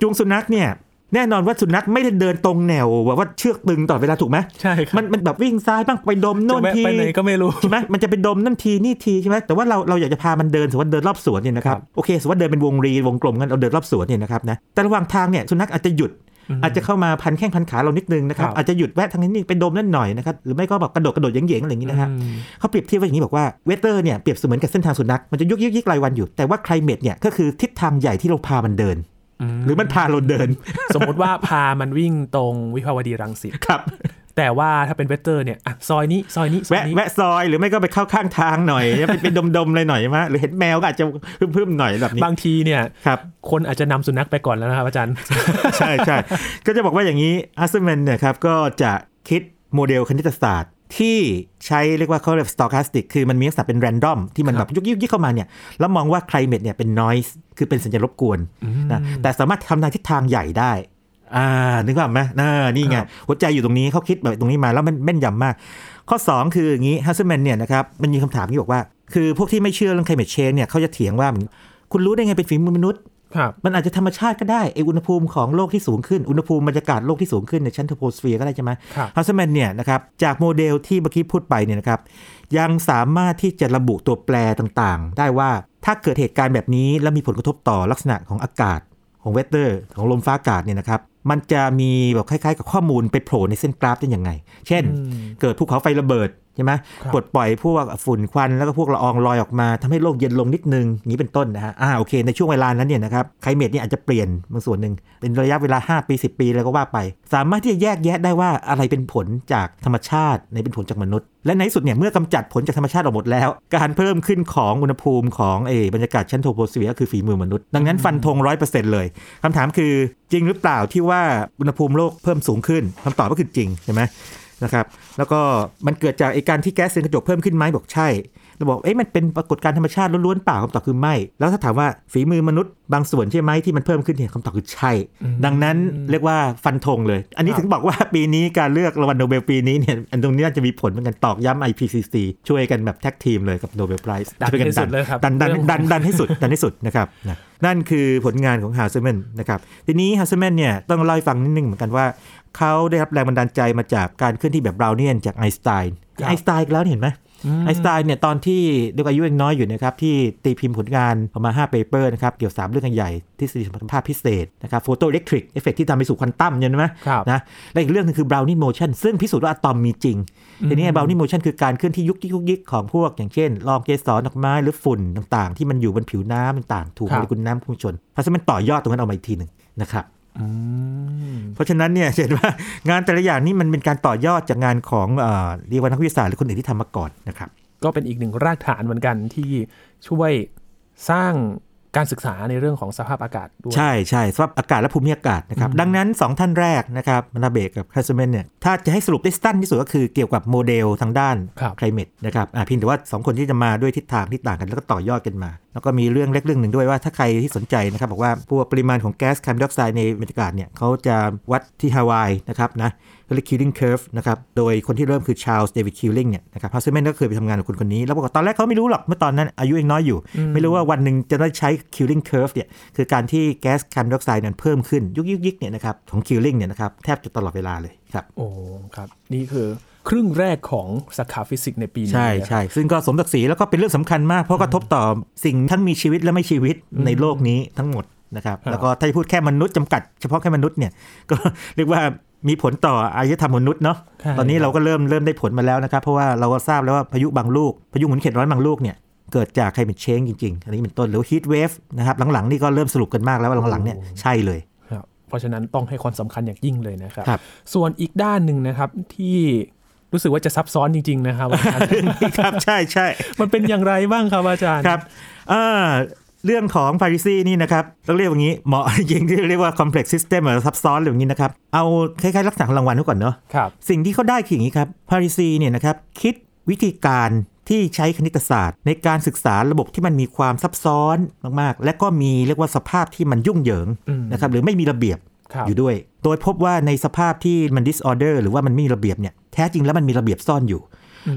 S3: จูงสุนัขเนี่ย แน่นอนว่าสุนัขไม่ได้เดินตรงแนวแบบว่าเชือกตึงต่อดเวลาถูกไหม
S1: ใช่ครับ
S3: มันมันแบบวิ่งซ้ายบ้างไปดมโน่น
S1: จะแวะ
S3: ที
S1: ไปไหนก็ไม่รู้
S3: ใช่ไหมมันจะไปดมนั่นทีนี่ทีใช่ไหมแต่ว่าเราเราอยากจะพามันเดินสมมติว่าเดินรอบสวนเนี่ยนะครับ
S1: ครับ
S3: โอเคสมมติว่าเดินเป็นวงรีวงกลมกันเราเดินรอบสวนเนี่ยนะครับนะแต่ระหว่างทางเนี่ยสุนัขอาจจะหยุดอาจจะเข้ามาพันแข้งพันขาเรานิดนึงนะครับ
S1: ครับ
S3: อาจจะหยุดแวะทางนี้นี่ไปดมนั่นหน่อยนะครับหรือไม่ก็แบบกระโดดกระโดดเหย่งๆอะไรอย่างนี้นะครับ
S1: อืม
S3: เขาเปรียบเทียบไว้อย่างนี้บอกว่า weather เนี่ยเปรียบเสมือนกับเส้นทางสุนัขมันจะยุกยิกยุกยิกรายวันอยู่แต่ว่า climate เนี่ยก็คือทิศทางใหญ่ที่เราพามันเดิน หรือมันพาเราเดิน
S1: สมมติว่าพามันวิ่งตรงวิภาวดีรังสิต
S3: ครับ
S1: แต่ว่าถ้าเป็น weather เนี่ยอะซอยนี้ซอยนี้ซอย
S3: แวะ
S1: นี้
S3: แวะซอยหรือไม่ก็ไปเข้าข้างทางหน่อยไปไปดมๆเลยหน่อยใช่ไหมหรือเห็นแมวก็อาจจะพึ่มๆหน่อยแบบนี้
S1: บางทีเนี่ย
S3: ครับ
S1: คนอาจจะนำสุนัขไปก่อนแล้วนะครับอาจารย์
S3: ใช่ใช่ก็จะบอกว่าอย่างนี้ฮัสเซิลมานน์เนี่ยครับก็จะคิดโมเดลคณิตศาสตร์ ที่ใช้เรียกว่าเขาเรียก stochastic คือมันมีลักษณะเป็น random ที่มันแบบยุกยิกยุกยิกเข้ามาเนี่ยแล้วมองว่า climate เนี่ยเป็น noise คือเป็นสัญญาณรบกวนนะแต่สามารถทำนายทิศทางใหญ่ได้อ่านึกว่าไหมน่านี่ไง
S1: ครับ
S3: หัวใจอยู่ตรงนี้เขาคิดแบบตรงนี้มาแล้วมันแม่นยำมาก ข้อ 2 คืออย่างนี้ฮัสเซิลมานน์เนี่ยนะครับมันมีคำถามที่บอกว่า คือพวกที่ไม่เชื่อเรื่อง climate change เนี่ยเขาจะเถียงว่า คุณรู้ได้ไงเป็นฝีมือมนุษย์
S1: ครับ
S3: มันอาจจะธรรมชาติก็ได้ไอ้อุณหภูมิของโลกที่สูงขึ้น อุณหภูมิบรรยากาศโลกที่สูงขึ้นในชั้นโทรโพสเฟียร์ก็ได้ใช่ไหม
S1: ครับ
S3: ฮัสเซิลมานน์เนี่ยนะครับจากโมเดลที่เมื่อกี้พูดไปเนี่ยนะครับยังสามารถที่จะระบุตัวแปรต่างๆ ได้ว่าถ้าเกิดเหตุการณ์แบบนี้ แล้วมีผลกระทบต่อลักษณะของอากาศของ weather ของลมฟ้าอากาศเนี่ยนะครับมันจะมีแบบคล้ายๆ กับข้อมูลไปโผล่ในเส้นกราฟได้ยังไง เช่น เกิดภูเขาไฟระเบิดใช่ไหม
S1: ครับ
S3: ปลดปล่อยพวกฝุ่นควันแล้วก็พวกละอองลอยออกมาทำให้โลกเย็นลงนิดนึงอย่างนี้เป็นต้นนะฮะอ่าโอเค ในช่วงเวลานั้นเนี่ยนะครับไคลเมตเนี่ยอาจจะเปลี่ยนบางส่วนหนึ่งเป็นระยะเวลา 5 ปี 10 ปีแล้วก็ว่าไป สามารถที่จะแยกแยะได้ว่าอะไรเป็นผลจากธรรมชาติในเป็นผลจากมนุษย์ และในที่สุดเนี่ยเมื่อกำจัดผลจากธรรมชาติออกหมดแล้ว การเพิ่มขึ้นของอุณหภูมิของเออบรรยากาศชั้นโทโพสเฟียร์ก็คือฝีมือมนุษย์ดังนั้นฟันธงร้อยเปอร์เซ็นต์เลยคำถามคือจริงหรือเปล่าที่ว่าอุณหภูมิโลกเพิ่มสูงขึ้นคำตอบก็คือจริงใช่ไหม นะครับ แล้วก็มันเกิดจากไอ้การที่แก๊สเรือนกระจกเพิ่มขึ้นไหมบอกใช่ เราบอกเอ้ยมันเป็นปรากฏการณ์ธรรมชาติล้วนๆเปล่าคำตอบคือไม่ แล้วถ้าถามว่าฝีมือมนุษย์บางส่วนใช่ไหมที่มันเพิ่มขึ้นเนี่ยคำตอบคือใช่ ดังนั้นเรียกว่าฟันธงเลย อันนี้
S1: ครับ
S3: ถึงบอกว่าปีนี้การเลือกรางวัลโนเบลปีนี้เนี่ยอันตรงนี้น่าจะมีผลเหมือนกันตอกย้ำ IPCC ช่วยกันแบบแท็กทีมเลยกับ Nobel Prize
S1: ดัน
S3: ช่วยกัน
S1: ให้สุดเลยครับ
S3: ดันดัน
S1: เรื่องของ
S3: ดันดันให้สุดดันให้สุดนะครับนะนั่นคือผลงานของฮัสเซิลมานน์นะครับทีนี้ฮัสเซิลมานน์เนี่ยต้องเล่าให้ฟังนิดนึงเหมือนกันว่าเขาได้รับแรงบันดาลใจมาจากการเคลื่อนที่แบบ Brownian จากไอน์สไตน์
S1: ครับ
S3: ไอน์สไตน์อีกแล้วเห็นไหไหม ไอน์สไตน์เนี่ยตอนที่เด็กอายุยังน้อยอยู่นะครับที่ตีพิมพ์ผลงานออกมา5 paper นะครับเกี่ยวกับสามเรื่องใหญ่ทฤษฎีสัมพัทธภาพพิเศษนะครับ photoelectric effect ที่นำไปสู่ควอนตัมเนี่ยนะไหม
S1: ครับ
S3: นะและอีกเรื่องหนึงคือ Brownian motion ซึ่งพิสูจน์ว่าอะตอมมีจริงทีนี้ Brownian motion คือการเคลื่อนที่ยุกยิกยุกยิกของพวกอย่างเช่นละอองเกสรดอกไม้หรือฝุ่นต่างๆ ที่มันอยู่บนผิวน้ำต่างๆ ถูก
S1: ครั
S3: โม
S1: บ
S3: เลกุลน้ำพุ่งชนเพราะฉะนั้นมันต่อยอดตรงนั้นออกมาอีกทีหนึ่งนะครับ
S1: อืม
S3: เพราะฉะนั้นเนี่ยเห็นว่างานแต่ละอย่างนี่มันเป็นการต่อยอดจากงานของเอ่อเรียกว่านักวิทยาศาสตร์หรือคนอื่นที่ทำมาก่อนนะครับ
S1: ก็เป็นอีกหนึ่งรากฐานเหมือนกันที่ช่วยสร้าง การศึกษาในเรื่องของสภาพอากาศด้วย
S3: ใช่ใช่สภาพอากาศและภูมิอากาศนะครับ ดังนั้น 2 ท่านแรกนะครับมานาเบะกับฮัสเซิลมานน์เนี่ยถ้าจะให้สรุปได้สั้นที่สุดก็คือเกี่ยวกับโมเดลทางด้าน
S1: ครับ
S3: climate นะครับอ่าเพียงแต่ว่า 2 คนที่จะมาด้วยทิศทางที่ต่างกันแล้วก็ต่อยอดกันมา แล้วก็มีเรื่องเล็กเรื่องหนึ่งด้วยว่าถ้าใครที่สนใจนะครับบอกว่าพวกปริมาณของแก๊สคาร์บอนไดออกไซด์ในบรรยากาศเนี่ยเขาจะวัดที่ฮาวายนะครับนะ เรียก Killing Curve นะครับโดยคนที่เริ่มคือ Charles David Killing เนี่ยนะครับฮัสเซิลมานน์ก็เคยไปทำงานกับคนคนนี้ แล้วบอกว่าตอนแรกเขาไม่รู้หรอกเมื่อตอนนั้นอายุยังน้อยอยู่ ไม่รู้ว่าวันหนึ่งจะได้ใช้ Killing Curve เนี่ยคือการที่แก๊สคาร์บอนไดออกไซด์นั้นเพิ่มขึ้นยุกยิกยุกยิกเนี่ยนะครับของ Killing เนี่ยนะครับแทบจะตลอดเวลาเลยครับ
S1: โอ้ครับนี่คือครึ่งแรกของสาขาฟิสิกส์ในปีนี้
S3: ใช่
S1: นะครับ
S3: ใช่ซึ่งก็สมศักดิ์ศรีแล้วก็เป็นเรื่องสำคัญมาก เพราะกระทบต่อสิ่งทั้งมีชีวิตและไม่ชีวิตในโลกนี้ทั้งหมดนะครับ
S1: ครับ
S3: แล้วก็ถ้าจะพูดแค่มนุษย์จำกัดเฉพาะแค่มนุษย์เนี่ยก็เรียกว่า มีผลต่ออารยธรรมมนุษย์เนาะ
S1: ใช่
S3: ตอนนี้เราก็เริ่มเริ่มได้ผลมาแล้วนะครับ เพราะว่าเราก็ทราบแล้วว่าพายุบางลูก พายุหมุนเขตร้อนบางลูกเนี่ยเกิดจากไคลเมทเชนจริงๆ อันนี้เป็นต้นหรือฮีทเวฟนะครับหลังๆนี่ก็เริ่มสรุปกันมากแล้วว่าหลังๆเนี่ยใช่เลย
S1: ครับเพราะฉะนั้นต้องให้ความสำคัญอย่างยิ่งเลยนะครับ
S3: ครับ
S1: ส่วนอีกด้านหนึ่งนะครับที่รู้สึกว่าจะซับซ้อนจริง ๆ นะครับอาจารย์
S3: ครับใช่ใช่
S1: มันเป็นอย่างไรบ้างครับอาจารย์
S3: ครับอ่า เรื่องของ p า r ิซีนี่นะครับต้องเรียกว่าอย่างนี้เหมาะจริงที่เรียกว่า complex system หรือซับซ้อนหรืออย่างนี้นะครับ เอาคล้ายๆลักษณะของรางวัลไว้ก่อนเนาะ
S1: ครับ
S3: สิ่งที่เขาได้คืออย่างนี้ครับ p า r ิซีเนี่ยนะครับคิดวิธีการที่ใช้คณิตศาสตร์ ในการศึกษาระบบที่มันมีความซับซ้อนมากๆ และก็มีเรียกว่าสภาพที่มันยุ่งเหยิง
S1: อืม
S3: นะครับหรือไม่มีระเบียบ
S1: ครับ
S3: อยู่ด้วย โดยพบว่าในสภาพที่มัน disorder หรือว่ามันไม่มีระเบียบเนี่ยแท้จริงแล้วมันมีระเบียบซ่อนอยู่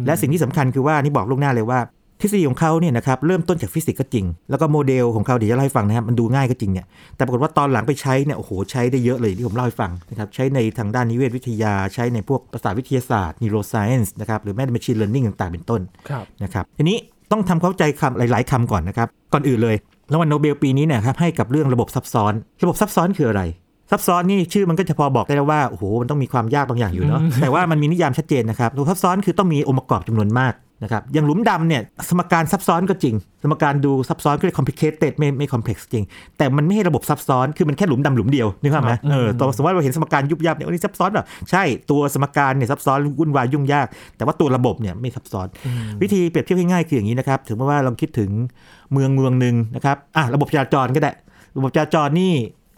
S3: และสิ่งที่สำคัญคือว่านี่บอกล่วงหน้าเลยว่า ทฤษฎีของเขาเนี่ยนะครับเริ่มต้นจากฟิสิกส์ก็จริง แล้วก็โมเดลของเขาเดี๋ยวจะเล่าให้ฟังนะครับมันดูง่ายก็จริงเนี่ยแต่ปรากฏว่าตอนหลังไปใช้เนี่ยโอ้โหใช้ได้เยอะเลยที่ผมเล่าให้ฟังนะครับใช้ในทางด้านนิเวศวิทยาใช้ในพวกประสาทวิทยาศาสตร์ neuroscience นะครับหรือแม้แต่ machine learning ต่างๆ เป็นต้น
S1: ครับ
S3: นะครับทีนี้ต้องทำเข้าใจคำหลาย ๆคำก่อนนะครับก่อนอื่นเลยรางวัลโนเบลปีนี้เนี่ยครับให้กับเรื่องระบบซับซ้อน ระบบซับซ้อนคืออะไรซับซ้อนนี่ชื่อมันก็จะพอบอกได้แล้วว่าโอ้โหมันต้องมีความยากบางอย่างอยู่เนาะแต่ว่ามันมีนิยามชัดเจนนะครับระบบซับซ้อนคือต้องมีองค์ประกอบจำนวนมาก นะครับอย่างหลุมดำเนี่ยสมการซับซ้อนก็จริง สมการดูซับซ้อนก็เรียก complicated ไม่ไม่ complex จริง แต่มันไม่ใช่ระบบซับซ้อนคือมันแค่หลุมดำหลุมเดียวนึกภาพไหมเออตัวสมมติว่าเราเห็นสมการยุบยับเนี่ยอันนี้ซับซ้อนแบบใช่ตัวสมการเนี่ยซับซ้อนวุ่นวายยุ่งยาก แต่ว่าตัวระบบเนี่ยไม่ซับซ้อน วิธีเปรียบเทียบง่ายๆคืออย่างนี้นะครับถึงแม้ว่าลองคิดถึงเมืองเมืองหนึ่งนะครับอะระบบจราจรก็ได้ ระบบจราจรนี่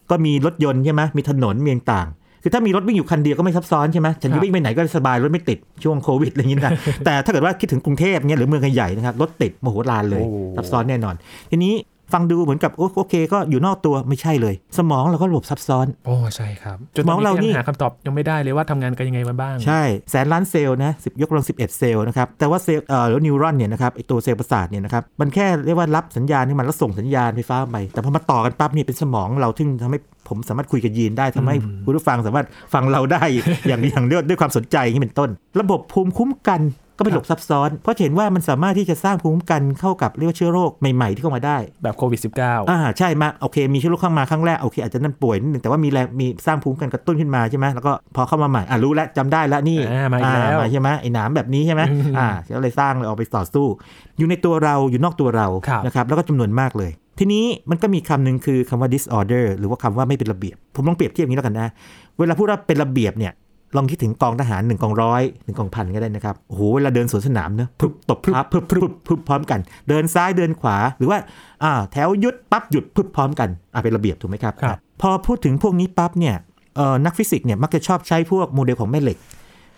S3: ก็มีรถยนต์ใช่ไหมมีถนนมีต่างๆ คือถ้ามีรถวิ่งอยู่คันเดียวก็ไม่ซับซ้อนใช่ไหมฉัน
S1: ครั
S3: จะ
S1: บ
S3: วิ่งไปไหนก็สบายรถไม่ติดช่วงโควิดอะไรอย่างนี้นะแต่ถ้าเกิดว่าคิดถึงกรุงเทพเนี่ยหรือเมืองใหญ่ๆนะครับรถติดมโหฬารเลย
S1: โอ้
S3: ซับซ้อนแน่นอน ทีนี้ ฟังดูเหมือนกับโอโอเค ก็อยู่นอกตัวไม่ใช่เลย สมองเราก็ระบบซับซ้อน
S1: โอ้ใช่ครับจนส
S3: มองเรานี่
S1: หาคำตอบยังไม่ได้เลยว่าทำงานกันยังไงมาบ้าง
S3: ใช่แสนล้านเซลล์นะสิบยกกำลัง11เซลล์นะครับแต่ว่าเซลล์เอ่อหรือ neuron เนี่ยนะครับไอตัวเซลล์ประสาทเนี่ยนะครับมันแค่เรียกว่ารับสัญญาณให้มันแล้วส่งสัญญาณไฟฟ้าไปแต่พอมาต่อกันปั๊บเนี่ยเป็นสมองเราที่ทำให้ผมสามารถคุยกับยินได้ทำให้คุณผู้ฟังสามารถฟังเราได้อย่างอย่างเรียกด้วยความสนใจอย่างนี้เป็นต้น ระบบภูมิคุ้มกัน ก็เป็นระบบซับซ้อน เพราะเห็นว่ามันสามารถที่จะสร้างภูมิคุ้มกันเข้ากับเรียกว่าเชื้อโรคใหม่ๆที่เข้ามาได้
S1: แบบโควิด -19
S3: อ่าใช่มาโอเค มีเชื้อโรคเข้ามาครั้งแรกโอเคอาจจะนั่นป่วยนิดนึงแต่ว่ามีแรงมีสร้างภูมิคุ้มกันกระตุ้นขึ้นมาใช่ไหมแล้วก็พอเข้ามาใหม่อะรู้แล้วจำได้แล้วนี่
S1: อ่ามาอีกแล้ว
S3: มาใช่ไหมไอ้หนามแบบนี้ใช่ไหม
S1: อืม
S3: อ่าก็เลยสร้างเลยเอาไปต่อสู้ อยู่ในตัวเราอยู่นอกตัวเรา
S1: ครับ
S3: นะครับแล้วก็จำนวนมากเลยทีนี้มันก็มีคำหนึ่งคือคำว่า disorder หรือว่าคำว่าไม่เป็นระเบียบ ผมลองเปรียบเทียบอย่างนี้แล้วกันนะ เวลาพูดว่าเป็นระเบียบเนี่ย ลองคิดถึงกองทหารหนึ่งกองร้อยหนึ่งกองพันก็ได้นะครับโอ้โหเวลาเดินสวนสนามเนอะพึบตบพับพึบพึบพึบพร้อมกัน เดินซ้ายเดินขวาหรือว่าอ่าแถวหยุดปั๊บหยุดพึบพร้อมกันอ่าเป็นระเบียบถูกไหมครับ
S1: ครับ
S3: พอพูดถึงพวกนี้ปั๊บเนี่ยเอ่อนักฟิสิกส์เนี่ยมักจะชอบใช้พวกโมเดลของแม่เหล็ก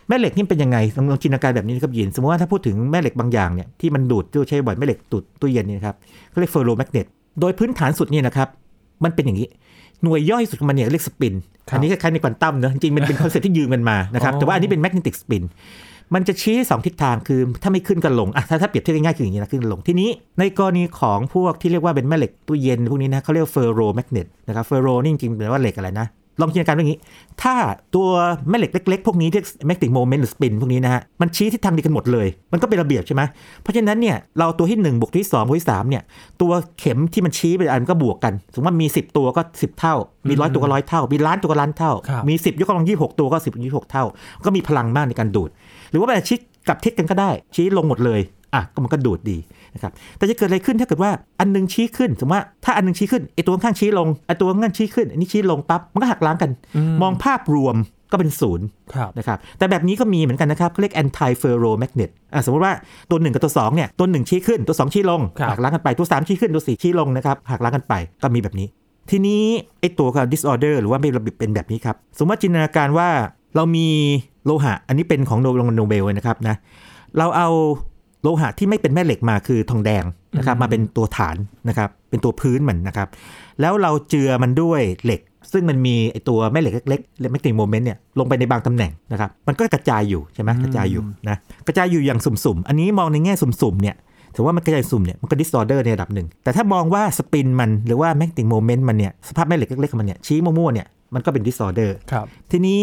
S3: แม่เหล็กนี่เป็นยังไงลองลองจินตนาการแบบนี้นะครับยินสมมติว่าถ้าพูดถึงแม่เหล็กบางอย่างเนี่ยที่มันดูดตู้ใช้บ่อยแม่เหล็กดูดตู้เย็นเนี่ยนะครับเขาเรียก ferromagnet โดยพื้นฐานสุดเนี่ยนะครับมันเป็นอย่างนี้หน่วยย่อยสุดของมันเนี่ยเรียก spin
S1: ครับ
S3: อันนี้คล้ายๆในควอนตัมเนอะจริงๆมันเป็น concept ที่ยืมกันมานะครับ
S1: อ๋อ
S3: แต่ว่าอันนี้เป็น magnetic spin มันจะชี้สองทิศทางคือถ้าไม่ขึ้นก็ลงอะถ้าถ้าเปรียบเทียบง่ายๆคืออย่างนี้นะขึ้นกับลงทีนี้ในกรณีของพวกที่เรียกว่าเป็นแม่เหล็กตู้เย็นพวกนี้นะเขาเรียก ferromagnet นะครับ ferro นี่จริงๆแปลว่าเหล็กอะไรนะ ลองจินตนาการว่าอย่างนี้ ถ้าตัวแม่เหล็กเล็กๆ พวกนี้ที่ magnetic moment หรือ spin พวกนี้นะฮะ มันชี้ทิศทางเดียวกันหมดเลย มันก็เป็นระเบียบใช่ไหม เพราะฉะนั้นเนี่ยเราตัวที่1บวกที่2บวกที่3เนี่ยตัวเข็มที่มันชี้ไปอันก็บวกกัน สมมติว่ามี 10 ตัวก็ 10 เท่า มีร้อยตัวก็ร้อยเท่า มีล้านตัวก็ล้านเท่า
S1: ครับ
S3: มี 10 ยกกำลัง 26 ตัวก็ 10 26 เท่า ก็มีพลังมากในการดูด หรือว่าแบบชี้กลับทิศกันก็ได้ ชี้ลงหมดเลย อะก็มันก็ดูดดี นะครับแต่จะเกิดอะไรขึ้นถ้าเกิดว่าอันหนึงชี้ขึ้น สมมติว่าถ้าอันหนึงชี้ขึ้นไอตัวข้างๆชี้ลงไอตัวข้างๆชี้ขึ้นอันนี้ชี้ลงปั๊บมันก็หักล้างกัน มองภาพรวมก็เป็นศูนย์
S1: ครับ
S3: นะครับแต่แบบนี้ก็มีเหมือนกันนะครับเขาเรียก anti ferromagnet อะสมมติว่าตัว1กับตัว2เนี่ยตัว1ชี้ขึ้นตัว 2 ชี้ลง
S1: ครับ
S3: หักล้างกันไปตัว3ชี้ขึ้นตัว4ชี้ลงนะครับหักล้างกันไปก็มีแบบนี้ ทีนี้ไอ้ตัวกับ disorder หรือว่าไม่ระเบียบเป็นแบบนี้ครับสมมติว่าจินตนาการว่าเรามีโลหะ อันนี้เป็นของโนรางวัลโนเบลเลยนะครับนะเราเอา โลหะที่ไม่เป็นแม่เหล็กมาคือทองแดงนะครับมาเป็นตัวฐานนะครับเป็นตัวพื้นมันนะครับ แล้วเราเจือมันด้วยเหล็ก ซึ่งมันมีไอตัวแม่เหล็กเล็กๆและแมกนีโมเมนต์เนี่ยลงไปในบางตำแหน่งนะครับมันก็กระจายอยู่ใช่ไหมกระจายอยู่นะกระจายอยู่อย่างสุ่มๆ อันนี้มองในแง่สุ่มๆเนี่ยถือว่ามันกระจายสุ่มเนี่ยมันก็ disorder ในระดับหนึ่ง แต่ถ้ามองว่า spin มันหรือว่า magnetic moment มันเนี่ยสภาพแม่เหล็กเล็กๆของมันเนี่ยชี้มั่วๆเนี่ยมันก็เป็น disorder
S1: ครับ
S3: ทีนี้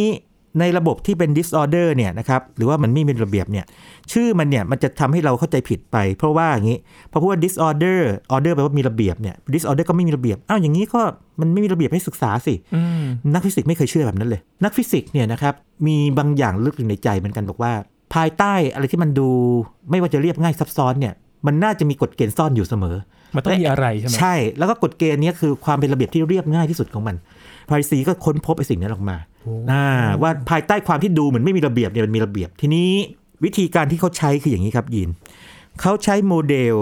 S3: ในระบบที่เป็น disorder เนี่ยนะครับหรือว่ามันไม่มีระเบียบเนี่ยชื่อมันเนี่ยมันจะทำให้เราเข้าใจผิดไป เพราะว่าอย่างนี้พอพูดว่า disorder order แปลว่ามีระเบียบเนี่ย disorder ก็ไม่มีระเบียบอ้าวอย่างนี้ก็มันไม่มีระเบียบให้ศึกษาสิ
S1: อืม
S3: นักฟิสิกส์ไม่เคยเชื่อแบบนั้นเลย นักฟิสิกส์เนี่ยนะครับมีบางอย่างลึกอยู่ในใจเหมือนกันบอกว่า ภายใต้อะไรที่มันดูไม่ว่าจะเรียบง่ายซับซ้อนเนี่ยมันน่าจะมีกฎเกณฑ์ซ่อนอยู่เสมอ
S1: มันต้องมีอะไรใช่ไหม
S3: ใช่ แล้วก็กฎเกณฑ์เนี้ยคือความเป็นระเบียบที่เรียบง่ายที่สุดของมันพาริซีก็ค้นพบไอ้สิ่งนั้นออกมา อ่าว่าภายใต้ความที่ดูเหมือนไม่มีระเบียบเนี่ยมันมีระเบียบ ทีนี้วิธีการที่เขาใช้คืออย่างนี้ครับยินเขาใช้โมเดล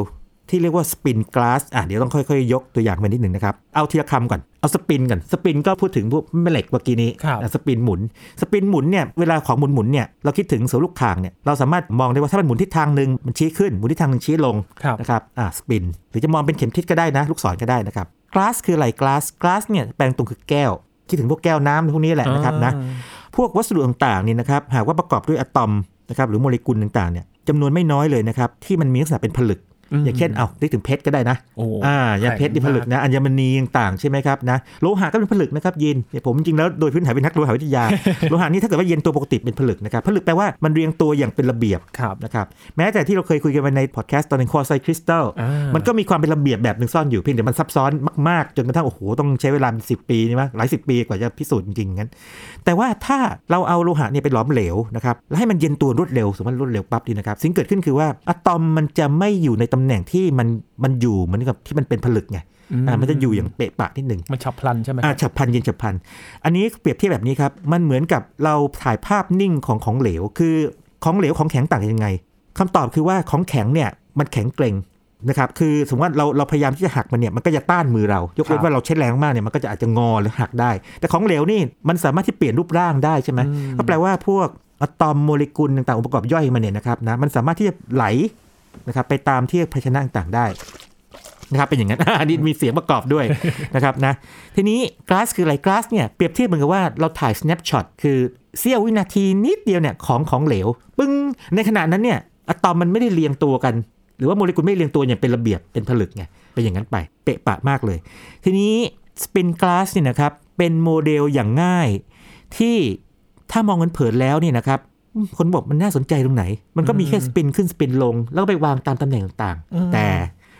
S3: ที่เรียกว่าสปินกลาสอะเดี๋ยวต้องค่อย ๆ ยกตัวอย่างมานิดหนึ่งนะครับ เอาทีละคำก่อน เอาสปินก่อน สปินก็พูดถึงพวกแม่เหล็กเมื่อกี้นี้
S1: ครับ
S3: อะสปินหมุน สปินหมุนเนี่ย เวลาของหมุนหมุนๆเนี่ย เราคิดถึงเสาลูกคางเนี่ย เราสามารถมองได้ว่าถ้ามันหมุนทิศทางหนึ่งมันชี้ขึ้น หมุนทิศทางหนึ่งชี้ลง
S1: ครับ
S3: นะครับ อ่าสปิน หรือจะมองเป็นเข็มทิศก็ได้นะ ลูกศรก็ได้นะครับกลาสคืออะไรกลาสกลาสเนี่ยแปลงตรงคือแก้ว คิดถึงพวกแก้วน้ำพวกนี้แหละนะครับนะพวกวัสดุต่างๆนี่นะครับหากว่าประกอบด้วยอะตอมนะครับหรือโมเลกุลต่างๆเนี่ยจำนวนไม่น้อยเลยนะครับที่มันมีลักษณะเป็นผลึก
S1: อืม
S3: อย่างเช่นเอานึกถึงเพชรก็ได้นะ
S1: โอ้
S3: อ่าอย่างเพชรนี่ผลึกนะอัญมณีต่างๆใช่ไหมครับนะโลหะก็เป็นผลึกนะครับยินเนี่ยผมจริงๆแล้วโดยพื้นฐานเป็นนักโลหะวิทยาโลหะนี่ถ้าเกิดว่าเย็นตัวปกติเป็นผลึกนะครับผลึกแปลว่ามันเรียงตัวอย่างเป็นระเบียบ
S1: ครับ
S3: นะครับแม้แต่ที่เราเคยคุยกันไปในพอดแคสต์ตอนหนึงคอไซคริสตัล
S1: อ่ามั
S3: มันก็มีความเป็นระเบียบแบบหนึ่งซ่อนอยู่เพียงแต่มันซับซ้อนมากๆ จนกระทั่งโอ้โหต้องใช้เวลาเป็นสิปีนี่มั้ยหลายสิบปีกว่าจะพิสูจน์จริงๆงั้น แต่ว่าถ้าเราเอาโลหะเนี่ยไปหลอมเหลวนะครับแล้วให้มันเย็นตัวรวดเร็วสมมติรวดเร็วปั๊บดีนะครับสิ่งเกิดขึ้นคือว่าอะตอมมันจะไม่อยู่ในตำแหน่งที่มันมันอยู่เหมือนกับที่มันเป็นผลึกไงอ่ามันจะอยู่อย่างเปะปะนิดหนึ่ง
S1: มันฉับพลันใช่ไหม
S3: อ่าฉับพลันเย็นฉับพลัน อันนี้เปรียบเทียบแบบนี้ครับมันเหมือนกับเราถ่ายภาพนิ่งของของเหลว คือของเหลวของแข็งต่างกันยังไงคำตอบคือว่าของแข็งเนี่ยมันแข็งเกร็งนะครับคือสมมติว่าเราเราพยายามที่จะหักมันเนี่ยมันก็จะต้านมือเรา ยกเว้นว่าเราใช้แรงมากเนี่ยมันก็จะอาจจะงอหรือหักได้ แต่ของเหลวนี่มันสามารถที่เปลี่ยนรูปร่างได้ใช่ไหมก็แปลว่าพวกอะตอมโมเลกุลต่างๆองค์ประกอบย่อยมันเนี่ยนะครับนะมันสามารถที่จะไหล นะครับไปตามที่ภาชนะต่างๆได้นะครับเป็นอย่างนั้นอันนี้มีเสียงประกอบด้วยนะครับนะทีนี้ก a าสคืออะไรก a าสเนี่ยเปรียบเทียบเหมือนกับว่าเราถ่าย snapshot คือเสี้ยววินาทีนิดเดียวเนี่ยของของเหลว ปึ้งในขณะนั้นเนี่ยอะตอมมันไม่ได้เรียงตัวกัน หรือว่าโมเลกุลไม่เรียงตัวอย่างเป็นระเบียบเป็นผลึกไงเป็นอย่างนั้นไปเปะปะมากเลย ทีนี้สปินก a าสเนี่ยนะครับเป็นโมเดลอย่างง่ายที่ถ้ามองเผินๆแล้วเนี่ยนะครับ คนบอกมันน่าสนใจตรงไหน มันก็มีแค่สปินขึ้นสปินลง แล้วก็ไปวางตามตำแหน่งต่างๆ แต่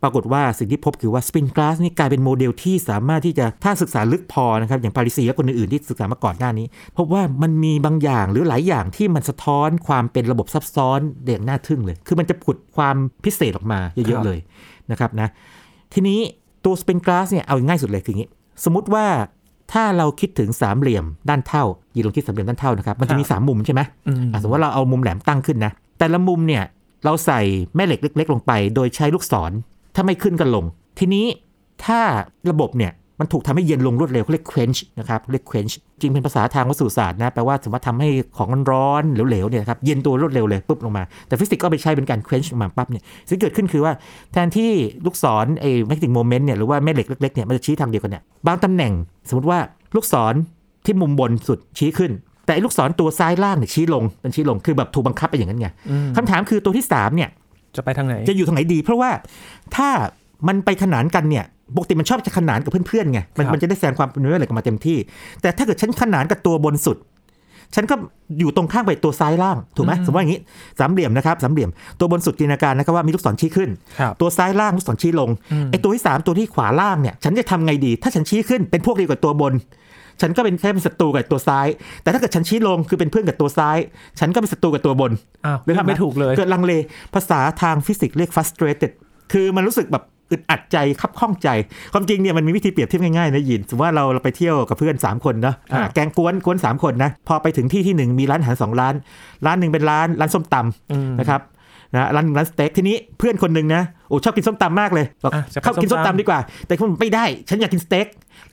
S3: ปรากฏว่าสิ่งที่พบคือว่าสปินก a าสนี่กลายเป็นโมเดลที่สามารถที่จะถ้าศึกษาลึกพอนะครับอย่างปาริซีและคนอื่นๆที่ศึกษามาก่อนหน้านี้ พบว่ามันมีบางอย่างหรือหลายอย่างที่มันสะท้อนความเป็นระบบซับซ้อนเด่นน่าทึ่งเลย คือมันจะผุดความพิเศษออกมาเย
S1: ครั
S3: อะ
S1: บ
S3: ๆเลยนะครับนะทีนี้ตัวสปินก a าสเนี่ยเอาง่ายสุดเลยคืออย่างนี้ สมมติว่า ถ้าเราคิดถึงสามเหลี่ยมด้านเท่ายีลองคิดสามเหลี่ยมด้านเท่านะครับ มันจะมีสามมุมใช่ไหม
S1: อืม
S3: อะสมมติว่าเราเอามุมแหลมตั้งขึ้นนะ แต่ละมุมเนี่ยเราใส่แม่เหล็กเล็ก ๆ ลงไป โดยใช้ลูกศร ถ้าไม่ขึ้นก็ลง ทีนี้ถ้าระบบเนี่ย มันถูกทำให้เย็นลงรวดเร็วเขาเรียก quench นะครับเรียก quench จริงเป็นภาษาทางวัสดุศาสตร์นะแปลว่าสามารถทำให้ของมันร้อนเหลวๆเนี่ยครับเย็นตัวรวดเร็วเลยปุ๊บลงมา แต่ฟิสิกส์ก็เอาไปใช้เป็นการ quench ลงมาปั๊บเนี่ยสิ่งที่เกิดขึ้นคือว่าแทนที่ลูกศรไอ้ magnetic moment เนี่ยหรือว่าแม่เหล็กเล็กๆเนี่ยมันจะชี้ทางเดียวกันเนี่ยบางตำแหน่ง สมมติว่าลูกศรที่มุมบนสุดชี้ขึ้นแต่ไอ้ลูกศรตัวซ้ายล่างเนี่ยชี้ลงเป็นชี้ลงคือแบบถูกบังคับไปอย่างนั้นไงคำถามคือตัวที่สามเนี่ย
S1: จะไปทางไหน
S3: จะอยู่ทางไหนดี เพราะว่าถ้ามันไปขนานกันเนี่ย ปกติมันชอบจะขนานกับเพื่อนๆไงมัน
S1: ครับ
S3: มันจะได้แสดงความเป็นเนื้ออะไรกันมาเต็มที่ แต่ถ้าเกิดฉันขนานกับตัวบนสุด ฉันก็อยู่ตรงข้างไปตัวซ้ายล่างถูกไหมสมมติว่าอย่างนี้สามเหลี่ยมนะครับสามเหลี่ยมตัวบนสุดจินตนาการนะครับว่ามีลูกศรชี้ขึ้น
S1: ครับ
S3: ตัวซ้ายล่างลูกศรชี้ลงไอ้ตัวที่สามตัวที่ขวาล่างเนี่ยฉันจะทำไงดี ถ้าฉันชี้ขึ้นเป็นพวกเดียวกับตัวบนฉันก็เป็นแค่เป็นศัตรูกับตัวซ้าย แต่ถ้าเกิดฉันชี้ลงคือเป็นเพื่อนกับตัวซ้าย ฉันก็เป็นศัตรูกับตัวบน
S1: อ้าว
S3: นึกภาพห
S1: ไม่ถูกเลย
S3: เกิดลังเล ภาษาทางฟิสิกส์เรียก frustrated คือมันรู้สึกแบบ อึดอัดใจคับข้องใจ ความจริงเนี่ยมันมีวิธีเปรียบเทียบง่ายๆนะยินสมมติว่าเราเราไปเที่ยวกับเพื่อน 3 คนนะอ่า
S1: ครับ
S3: แกงกวนกวน3 คนนะ พอไปถึงที่ที่หนึ่งมีร้านอาหารสองร้าน ร้านหนึ่งเป็นร้านร้านส้มตำนะครับ นะร้านหนึ่งร้านสเต็กทีนี้เพื่อนคนหนึ่งนะโอ้ชอบกินส้มตำมากเลยบอก
S1: อะจะไป
S3: เข้ากินส้ม
S1: ส้มตำ
S3: ตำดีกว่า แต่คนไม่ได้ ฉันอยากกินสเต็ก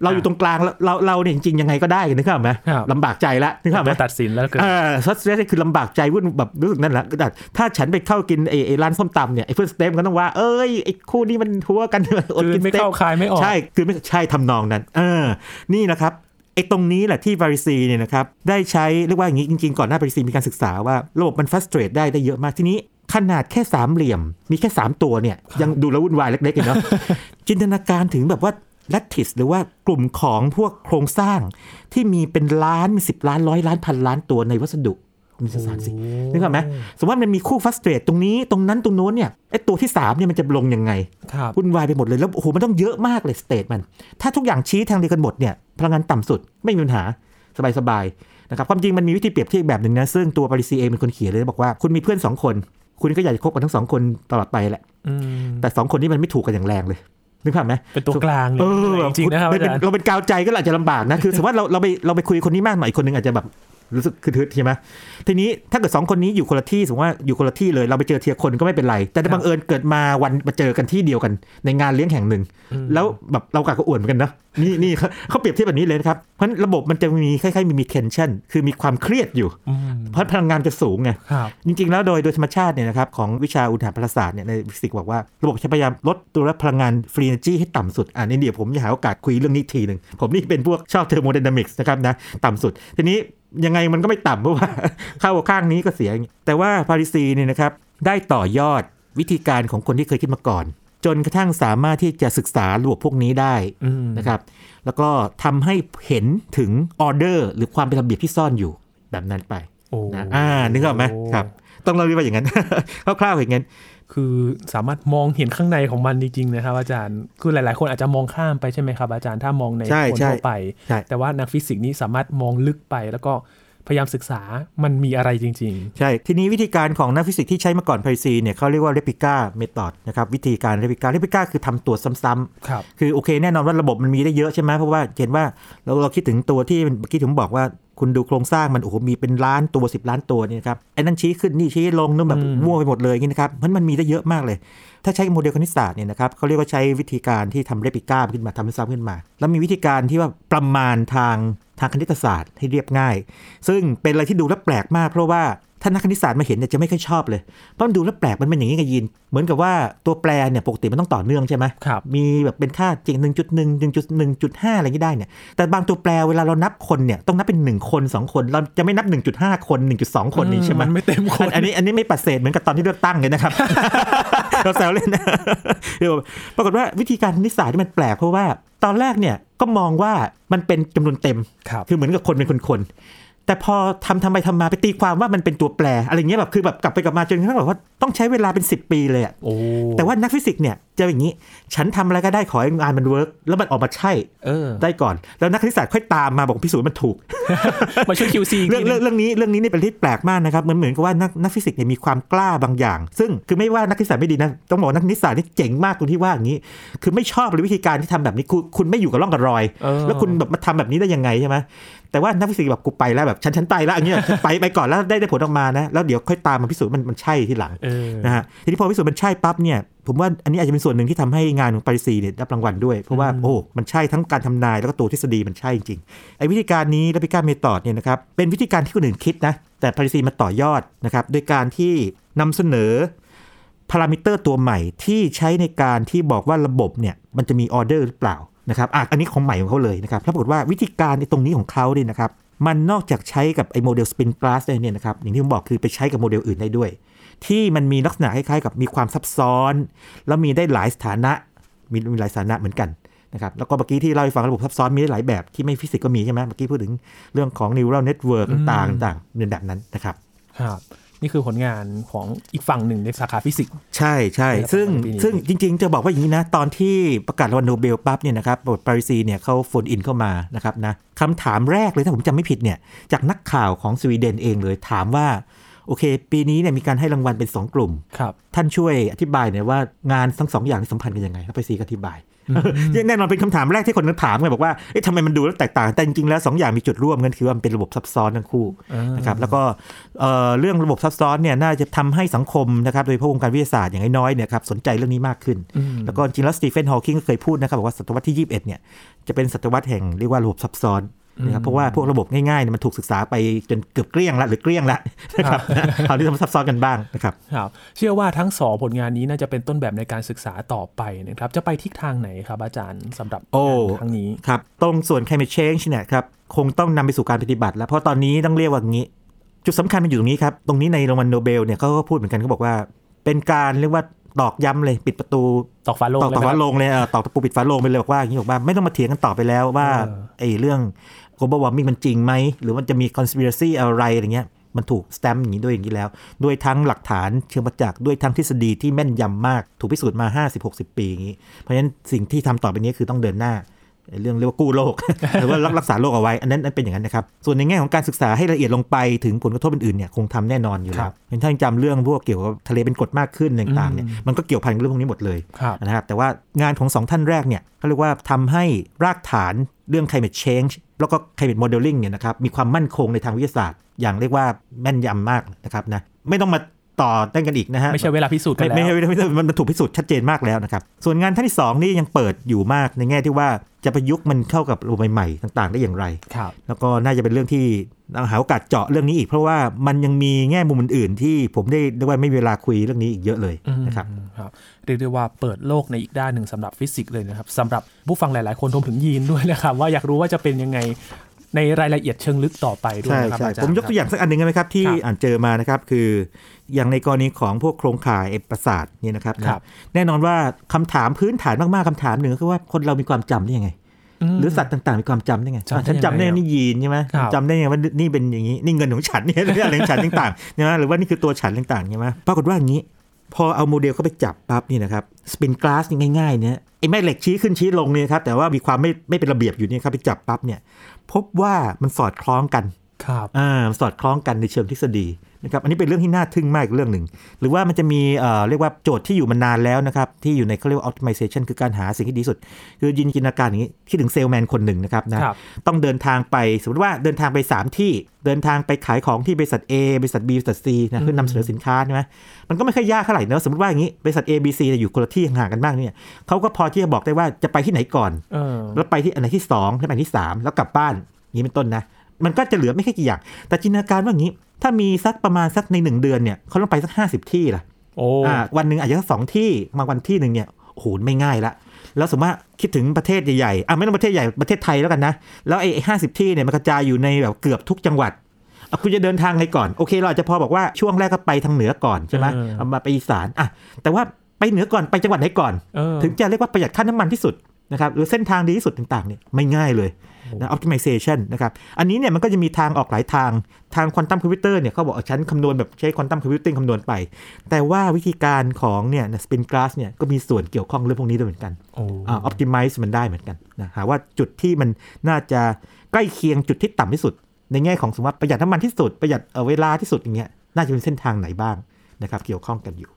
S3: เราอยู่ตรงกลางแล้วเราเราเนี่ยจริงๆยังไงก็ได้นึกภาพไหม
S1: ครับ
S3: ลำบากใจแล้วนึกภาพไหม
S1: มาตัดสินแล้วเกิด
S3: เออซัสเตสคือลำบากใจวุ่นแบบรู้สึกนั่นแหละแต่ถ้าฉันไปเข้ากินไอ้ไอ้ร้านส้มตำเนี่ยไอ้เพื่อนสเต็กมันก็ต้องว่าเอ้ยไอ้คู่นี้มันทัวกันอด
S1: คือ
S3: กิน
S1: ไม่
S3: สเต็ก
S1: เข้าคายไม่ออก
S3: ใช่คือไม่ใช่ทำนองนั้นเออนี่นะครับไอ้ตรงนี้แหละที่บาริซีเนี่ยนะครับได้ใช้เรียกว่าอย่างนี้จริงๆ ก่อนหน้าบาริซีมีการศึกษาว่าระบบมันฟัสเตรตได้ได้เยอะมากทีนี้ ขนาดแค่สามเหลี่ยม มีแค่สามตัวเนี่ยยังดูแล้ววุ่นวายเล็กๆเลยเนาะจินตนาการถึงแบบว่า lattice หรือว่ากลุ่มของพวกโครงสร้างที่มีเป็นล้านสิบล้านร้อยล้านพันล้านตัวในวัสดุคุณสารสินึกออกไหมสมมติว่ามันมีคู่ฟัสเตรตตรงนี้ตรงนั้นตรงโน้นเนี่ยไอ้ตัวที่สามเนี่ยมันจะลงยังไง
S1: ครับ
S3: วุ่นวายไปหมดเลยแล้วโอ้โหมันต้องเยอะมากเลยสเตทมัน ถ้าทุกอย่างชี้ทางเดียวกันหมดเนี่ยพลังงานต่ำสุดไม่มีปัญหาสบายๆนะครับความจริงมันมีวิธีเปรียบเทียบแบบหนึ่งนะซึ่งตัวปาริซีเองเป็นคนเขียนเลยบอกว่าคุณมีเพื่อนสองคน คุณก็อยากจะคบกันทั้งสองคนตลอดไปแหละ
S1: อืม
S3: แต่สองคนนี้มันไม่ถูกกันอย่างแรงเลยนึกภาพไหม
S1: เป็นตัวกลางเลย
S3: เออ
S1: จริงๆนะครับ
S3: เรา
S1: อา
S3: เป็น
S1: จารย์
S3: เราเป็นกาวใจก็อาจจะลำบากนะคือสมมติว่าเราเราไปเราไปคุยกับคนนี้มากหน่อยคนหนึงอาจจะแบบ รู้สึกคือทึดใช่ไหมทีนี้ถ้าเกิดสองคนนี้อยู่คนละที่สมมติว่าอยู่คนละที่เลยเราไปเจอทีละคนก็ไม่เป็นไร แต่ถ้าบังเอิญเกิดมาวันมาเจอกันที่เดียวกัน ในงานเลี้ยงแห่งหนึ่ง แล้วแบบเรากะก็อวดเหมือนกันนะนี่นี่เขาเขาเปรียบเทียบแบบนี้เลยนะครับ เพราะฉะนั้นระบบมันจะมีคล้ายๆมีมี tension คือมีความเครียดอยู่
S1: อืม
S3: เพราะพลังงานจะสูงไง
S1: ครับ
S3: จริงๆ แล้วโดยโดยธรรมชาติเนี่ยนะครับของวิชาอุณหภูมิศาสตร์เนี่ยในฟิสิกส์บอกว่าระบบจะพยายามลดตัวพลังงานฟรี energy ให้ต่ำสุดอ่านี่เดี๋ยวผมจะหาโอกาสคุยเรื่องนี้อีกทีหนึ่งผมนี่เป็นพวกชอบเทอร์โมไดนามิกส์นะครับนะต่ำสุดทีนี้ ยังไงมันก็ไม่ต่ำเพราะว่าเข้าข้างนี้ก็เสียอย่างนี้แต่ว่าพาริซีเนี่ยนะครับได้ต่อยอดวิธีการของคนที่เคยคิดมาก่อน จนกระทั่งสามารถที่จะศึกษาระบบพวกนี้ได้
S1: อืม
S3: นะครับ แล้วก็ทำให้เห็นถึงออเดอร์หรือความเป็นระเบียบที่ซ่อนอยู่แบบนั้นไป
S1: โอ้
S3: นะอ่านึกออกไหมครับ ต้องเล่าเรียกว่าอย่างนั้นคร่าวๆอย่างนั้น
S1: คือสามารถมองเห็นข้างในของมันจริงๆนะครับ อาจารย์คือหลาย ๆ คนอาจจะมองข้ามไปใช่ไหมครับ อาจารย์ถ้ามองใน
S3: ใช่
S1: คน
S3: ใช่
S1: ทั่วไป
S3: ใช่
S1: แต่ว่านักฟิสิกส์นี่สามารถมองลึกไปแล้วก็พยายามศึกษามันมีอะไรจริง
S3: ใช่ ทีนี้วิธีการของนักฟิสิกส์ที่ใช้มาก่อนปาริซีเนี่ยเขาเรียกว่า replica method นะครับวิธีการ replica replica คือทำตัวซ้ำ
S1: ๆครับ
S3: ๆคือโอเคแน่นอนว่าระบบมันมีได้เยอะใช่ไหมเพราะว่าเห็นว่าเราเราคิดถึงตัวที่เมื่อกี้ผมบอกว่า คุณดูโครงสร้างมันโอ้โหมีเป็นล้านตัว 10 ล้านตัวเนี่ยนะครับไอ้นั่นชี้ขึ้นนี่ชี้ลงนู่นแบบ
S1: อืม
S3: มั่วไปหมดเลยอย่างนี้นะครับเพราะมันมีได้เยอะมากเลยถ้าใช้โมเดลคณิตศาสตร์เนี่ยนะครับเขาเรียกว่าใช้วิธีการที่ทำ replica ขึ้นมาทำซ้ำขึ้นมา แล้วมีวิธีการที่ว่าประมาณทางทางคณิตศาสตร์ให้เรียบง่าย ซึ่งเป็นอะไรที่ดูแล้วแปลกมาก เพราะว่าถ้านักคณิตศาสตร์มาเห็นเนี่ยจะไม่ค่อยชอบเลย เพราะมันดูแล้วแปลกมันเป็นอย่างนี้ไงยิน เหมือนกับว่าตัวแปรเนี่ยปกติมันต้องต่อเนื่องใช่ไหม
S1: ครับ
S3: มีแบบเป็นค่าจริง 1.1 1.1.5 อะไรอย่างนี้ได้เนี่ย แต่บางตัวแปรเวลาเรานับคนเนี่ยต้องนับเป็น 1 คน 2 คน เราจะไม่นับ 1.5 คน 1.2 คนนี้ใช่ไหม
S1: มันไม่เต็มคน
S3: อันอันนี้อันนี้ไม่ปัดเศษเหมือนกับตอนที่เลือกตั้งเลยนะครับ เราแซวเล่นนะเดี๋ยวปรากฏว่าวิธีการคณิตศาสตร์ที่มันแปลกเพราะว่า ตอนแรกเนี่ยก็มองว่ามันเป็นจำนวนเต็ม
S1: ครับ
S3: คือเหมือนกับคนเป็นคนๆ แต่พอทำทำไปทำมาไปตีความว่ามันเป็นตัวแปร อะไรเงี้ยแบบคือแบบกลับไปกลับมาจนกระทั่งแบบว่าต้องใช้เวลาเป็น 10 ปีเลยอะ
S1: โอ้
S3: แต่ว่านักฟิสิกส์เนี่ยจะอย่างนี้ ฉันทำอะไรก็ได้ขอให้งานมัน work แล้วมันออกมาใช่
S1: เออ
S3: ได้ก่อน แล้วนักคณิตศาสตร์ค่อยตามมาบอกพิสูจน์มันถูก
S1: มาช่วย QC อีก
S3: เรื่อง
S1: ทีห
S3: เรื่
S1: นึ่
S3: องงเรื่องนี้เรื่องนี้นี่เป็นที่แปลกมากนะครับเหมือนเหมือนกับว่านักนักฟิสิกส์เนี่ยมีความกล้าบางอย่าง ซึ่งคือไม่ว่านักคณิตศาสตร์ไม่ดีนะต้องบอกว่านักคณิตศาสตร์นี่เจ๋งมากตรงที่ว่าอย่างนี้ คือไม่ชอบเลยวิธีการที่ทำแบบนี้คุณคุณไม่อยู่กับร่องกับรอย
S1: เออ
S3: แล้วคุณแบบมาทำแบบนี้ได้ยังไงใช่ไหม แต่ว่านักฟิสิกส์แบบกูไปแล้วแบบฉันฉันไปแล้วอย่างเงี้ยไปไปก่อนแล้วได้ได้ผลออกมานะแล้วเดี๋ยวค่อยตามมาพิสูจน์มันมันใช่ทีหลัง
S1: เออ
S3: นะฮะทีนี้พอพิสูจน์มันใช่ปั๊บเนี่ยผมว่าอันนี้อาจจะเป็นส่วนหนึ่งที่ทำให้งานของปาริซีเนี่ยได้รับรางวัลด้วยเพราะว่าโอ้มันใช่ทั้งการทำนายแล้วก็ตัวทฤษฎีมันใช่จริงๆไอ้วิธีการนี้และพิการเมธอดเนี่ยนะครับเป็นวิธีการที่คนอื่นคิดนะแต่ปาริซีมาต่อยอดนะครับโดยการที่นำเสนอพารามิเตอร์ตัวใหม่ที่ใช้ในการที่บอกว่าระบบเนี่ยมันจะมีออเดอร์หรือเปล่า นะครับอะอันนี้ของใหม่ของเขาเลยนะครับปรากฏว่าวิธีการในตรงนี้ของเขาเนี่ยนะครับ มันนอกจากใช้กับไอ้โมเดล spin glass ได้เนี่ยนะครับอย่างที่ผมบอกคือไปใช้กับโมเดลอื่นได้ด้วย ที่มันมีลักษณะคล้ายๆ กับมีความซับซ้อน แล้วมีได้หลายสถานะมีมีหลายสถานะเหมือนกันนะครับแล้วก็เมื่อกี้ที่เล่าให้ฟังระบบซับซ้อนมีได้หลายแบบที่ไม่ฟิสิกส์ก็มีใช่ไหมเมื่อกี้พูดถึงเรื่องของ neural network ต่างๆต่างๆเป็นแบบนั้นนะครับ
S1: ครับ นี่คือผลงานของอีกฝั่งหนึ่งในสาขาฟิสิกส์
S3: ใช่ใช่
S1: ใน
S3: ซึ่ง
S1: ปีนี้
S3: ซึ่งจริง ๆ จะบอกว่าอย่างนี้นะ ตอนที่ประกาศรางวัลโนเบลปั๊บเนี่ยนะครับปาริซีเนี่ยเขา phone in เข้ามานะครับนะคำถามแรกเลยถ้าผมจำไม่ผิดเนี่ยจากนักข่าวของสวีเดนเองเลยถามว่าโอเค ปีนี้เนี่ยมีการให้รางวัลเป็น 2 กลุ่ม
S1: ครับ
S3: ท่านช่วยอธิบายหน่อยว่างานทั้งสองอย่างนี่สัมพันธ์กันยังไงแล้วปาริซีก็อธิบาย แน่นอนเป็นคำถามแรกที่คนนึกถามไงบอกว่าเอ๊ะทำไมมันดูแล้วแตกต่าง แต่จริงๆแล้วสองอย่างมีจุดร่วมกันคือว่ามันเป็นระบบซับซ้อนทั้งคู่
S1: อ่าน
S3: นะครับแล้วก็เอ่อเรื่องระบบซับซ้อนเนี่ยน่าจะทำให้สังคมนะครับโดยเฉพาะวงการวิทยาศาสตร์อย่างน้อยๆเนี่ยครับสนใจเรื่องนี้มากขึ้น
S1: อืม
S3: แล้วก็จริงๆแล้วสตีเฟนฮอว์กิงก็เคยพูดนะครับบอกว่าศตวรรษที่ 21เนี่ยจะเป็นศตวรรษแห่งเรียกว่าระบบซับซ้อน นะครับเพราะว่าพวกระบบง่ายๆเนี่ยมันถูกศึกษาไปจนเกือบเกลี้ยงละหรือเกลี้ยงละนะครับคราวนี้ต้องซับซ้อนกันบ้างนะครับ
S1: ครับเชื่อว่าทั้งสองผลงานนี้น่าจะเป็นต้นแบบในการศึกษาต่อไปนะครับจะไปทิศทางไหนครับอาจารย์สำหรับ
S3: โอ้
S1: งานครั้งนี้
S3: ครับตรงส่วน climate change เนี่ยครับคงต้องนำไปสู่การปฏิบัติ แล้วเพราะตอนนี้ต้องเรียกว่าอย่างนี้ จุดสำคัญมันอยู่ตรงนี้ครับตรงนี้ในรางวัลโนเบลเนี่ยเขาก็พูดเหมือนกันเขาบอกว่า เป็นการเรียกว่าตอกย้ำเลยปิดประตู
S1: ตอกฟ้าโลง
S3: ตอกตอก
S1: เลย
S3: ฝา
S1: ไหม
S3: โลงเลยเออตอกตะปูปิดฝาโลงไปเลยบอกว่าอย่างนี้บอกว่าไม่ต้องมาเถียงกันต่อไปแล้วว่า
S1: เออ
S3: ไอ้เรื่อง global warming มันจริงไหม หรือมันจะมี conspiracy อะไรอะไรเงี้ย มันถูกสแตมป์อย่างนี้ด้วยอย่างนี้แล้ว ด้วยทั้งหลักฐานเชิงประจักษ์ด้วยทั้งทฤษฎีที่แม่นยำมาก ถูกพิสูจน์มา 50-60 ปีอย่างนี้ เพราะฉะนั้นสิ่งที่ทำต่อไปนี้คือต้องเดินหน้าเรื่องเรียกว่ากู้โลกหรือว่ารักษาโลกเอาไว้ อันนั้นนั่นเป็นอย่างนั้นนะครับ ส่วนในแง่ของการศึกษาให้ละเอียดลงไปถึงผลกระทบอื่นๆเนี่ยคงทำแน่นอนอยู่
S1: ค
S3: แล้
S1: รั
S3: ว
S1: บ
S3: เห็นท่านจำเรื่องพวกเกี่ยวกับทะเลเป็นกรดมากขึ้นต่างๆเนี่ย
S1: อืม
S3: มันก็เกี่ยวพันกับเรื่องพวกนี้หมดเลย
S1: ครับ
S3: นะครับแต่ว่างานของสองท่านแรกเนี่ยเขาเรียกว่าทำให้รากฐานเรื่อง climate change แล้วก็ climate modeling เนี่ยนะครับมีความมั่นคงในทางวิทยาศาสตร์ อย่างเรียกว่าแม่นยำมากนะครับนะไม่ต้องมา ต่อเต้นกันอีกนะฮะ
S1: ไม่ใช่เวลาพิสูจน์กัน
S3: ไม่
S1: แล้ว
S3: ไม่ใช่ไม่ใช่มันถูกพิสูจน์ชัดเจนมากแล้วนะครับ ส่วนงานท่านที่ 2 นี่ยังเปิดอยู่มากในแง่ที่ว่าจะประยุกต์มันเข้ากับระบบใหม่ๆต่าง ๆ ได้อย่างไร
S1: ครับ
S3: แล้วก็น่าจะเป็นเรื่องที่หาโอกาสเจาะเรื่องนี้อีก เพราะว่ามันยังมีแง่มุมอื่นๆ ที่ผมได้เรียกว่าไม่มีเวลาคุยเรื่องนี้อีกเยอะเลยนะครับ
S1: อืมครับเรียกได้ว่าเปิดโลกในอีกด้านหนึ่งสำหรับฟิสิกส์เลยนะครับสำหรับผู้ฟังหลายๆ คนรวมถึงยีนด้วยนะครับว่าอยากรู้ว่าจะเป็นยังไง ในรายละเอียดเชิงลึกต่อไปด้วย
S3: ใช่
S1: นะครับ
S3: ใช่
S1: อาจารย์
S3: ผมยกตัวอย่างสักอันหนึ่งได้ไหมครับที่
S1: ครับ
S3: อ่านเจอมานะครับคืออย่างในกรณีของพวกโครงข่ายประสาทเนี่ยนะครับนะครับแน่นอนว่าคำถามพื้นฐานมากๆคำถามหนึ่งก็คือว่าคนเรามีความจำได้ยังไง
S1: ม
S3: หรือสัตว์ต่างๆมีความจำได้ไง
S1: จำได้
S3: อะฉันจำได้
S1: ยังไง
S3: นี่ยีนใช่ไหม
S1: ครับ
S3: จำได้ไงว่านี่เป็นอย่างนี้นี่เงินของฉันเนี่ยเรื่องอะไรของฉันต่างๆใช่ไหมหรือว่านี่คือตัวฉันต่างๆใช่ไหมปรากฏว่าอย่างนี้ พอเอาโมเดลเข้าไปจับปั๊บนี่นะครับสปินกลาสนี่ง่ายๆเนี่ยไอ้แม่เหล็กชี้ขึ้นชี้ลงเนี่ยครับแต่ว่ามีความไม่ไม่เป็นระเบียบอยู่เนี่ยครับไปจับปั๊บเนี่ย พบว่ามันสอดคล้องกัน
S1: ครับ
S3: อ่าสอดคล้องกันในเชิงทฤษฎีนะครับอันนี้เป็นเรื่องที่น่าทึ่งมากอีกเรื่องหนึ่ง หรือว่ามันจะมีเอ่อเรียกว่าโจทย์ที่อยู่มานานแล้วนะครับที่อยู่ในเขาเรียกว่า optimization คือการหาสิ่งที่ดีที่สุด คือยินจินตนาการอย่างนี้คิดถึงเซลแมนคนหนึ่งนะครับนะครับต้องเดินทางไปสมมติว่าเดินทางไป 3 ที่เดินทางไปขายของที่บริษัท A บริษัท B บริษัท C นะเพื่อนำเสนอสินค้าใช่ไหมมันก็ไม่ค่อยยากเท่าไหร่เนอะสมมติว่าอย่างนี้บริษัท A B C เนี่ยอยู่คนละที่ห่างกันมากเนี่ยเขาก็พอที่จะบอกได้ว่าจะไปที่ไหนก่อน
S1: เออ
S3: แล้วไปที่อันไหนที่ 2 แล้วไปที่ 3 แล้วกลับบ้านอย่างนี้เป็นต้นนะ มันก็จะเหลือไม่แค่กี่อย่าง แต่จินตนาการว่าอย่างนี้ ถ้ามีสักประมาณสักใน1เดือนเนี่ยเขาต้องไปสัก50ที่ล่ะ
S1: โอ้
S3: อ่าวันหนึ่งอาจจะสักสองที่บางวันที่หนึ่งเนี่ยโอ้โหไม่ง่ายละแล้วสมมติว่าคิดถึงประเทศใหญ่ๆอะไม่ต้องประเทศใหญ่ประเทศไทยแล้วกันนะ แล้วไอ้ห้าสิบที่เนี่ยมันกระจายอยู่ในแบบเกือบทุกจังหวัดอะคุณจะเดินทางไงก่อน โอเคเราอาจจะพอบอกว่าช่วงแรกก็ไปทางเหนือก่อนใช่ไหมเอามาไปอีสานอะแต่ว่าไปเหนือก่อนไปจังหวัดไหนก่อน
S1: เออ
S3: ถึงจะเรียกว่าประหยัดค่าน้ำมันที่สุดนะครับหรือเส้นทางดีที่สุดต่างๆเนี่ยไม่ง่ายเลย นะ optimization นะครับ อันนี้เนี่ยมันก็จะมีทางออกหลายทาง ทางควอนตัมคอมพิวเตอร์เนี่ยเขาบอกเอาฉันคำนวณแบบใช้ควอนตัมคอมพิวติ้งคำนวณไป แต่ว่าวิธีการของเนี่ยสปินกลาสเนี่ยก็มีส่วนเกี่ยวข้องเรื่องพวกนี้ด้วยเหมือนกัน
S1: โอ้
S3: อ่า optimize มันได้เหมือนกันนะหาว่าจุดที่มันน่าจะใกล้เคียงจุดที่ต่ำที่สุด ในแง่ของสมมติว่าประหยัดน้ำมันที่สุดประหยัดเอ่อเวลาที่สุดอย่างเงี้ยน่าจะเป็นเส้นทางไหนบ้างนะครับเกี่ยวข้องกันอยู่ครับ
S1: อืม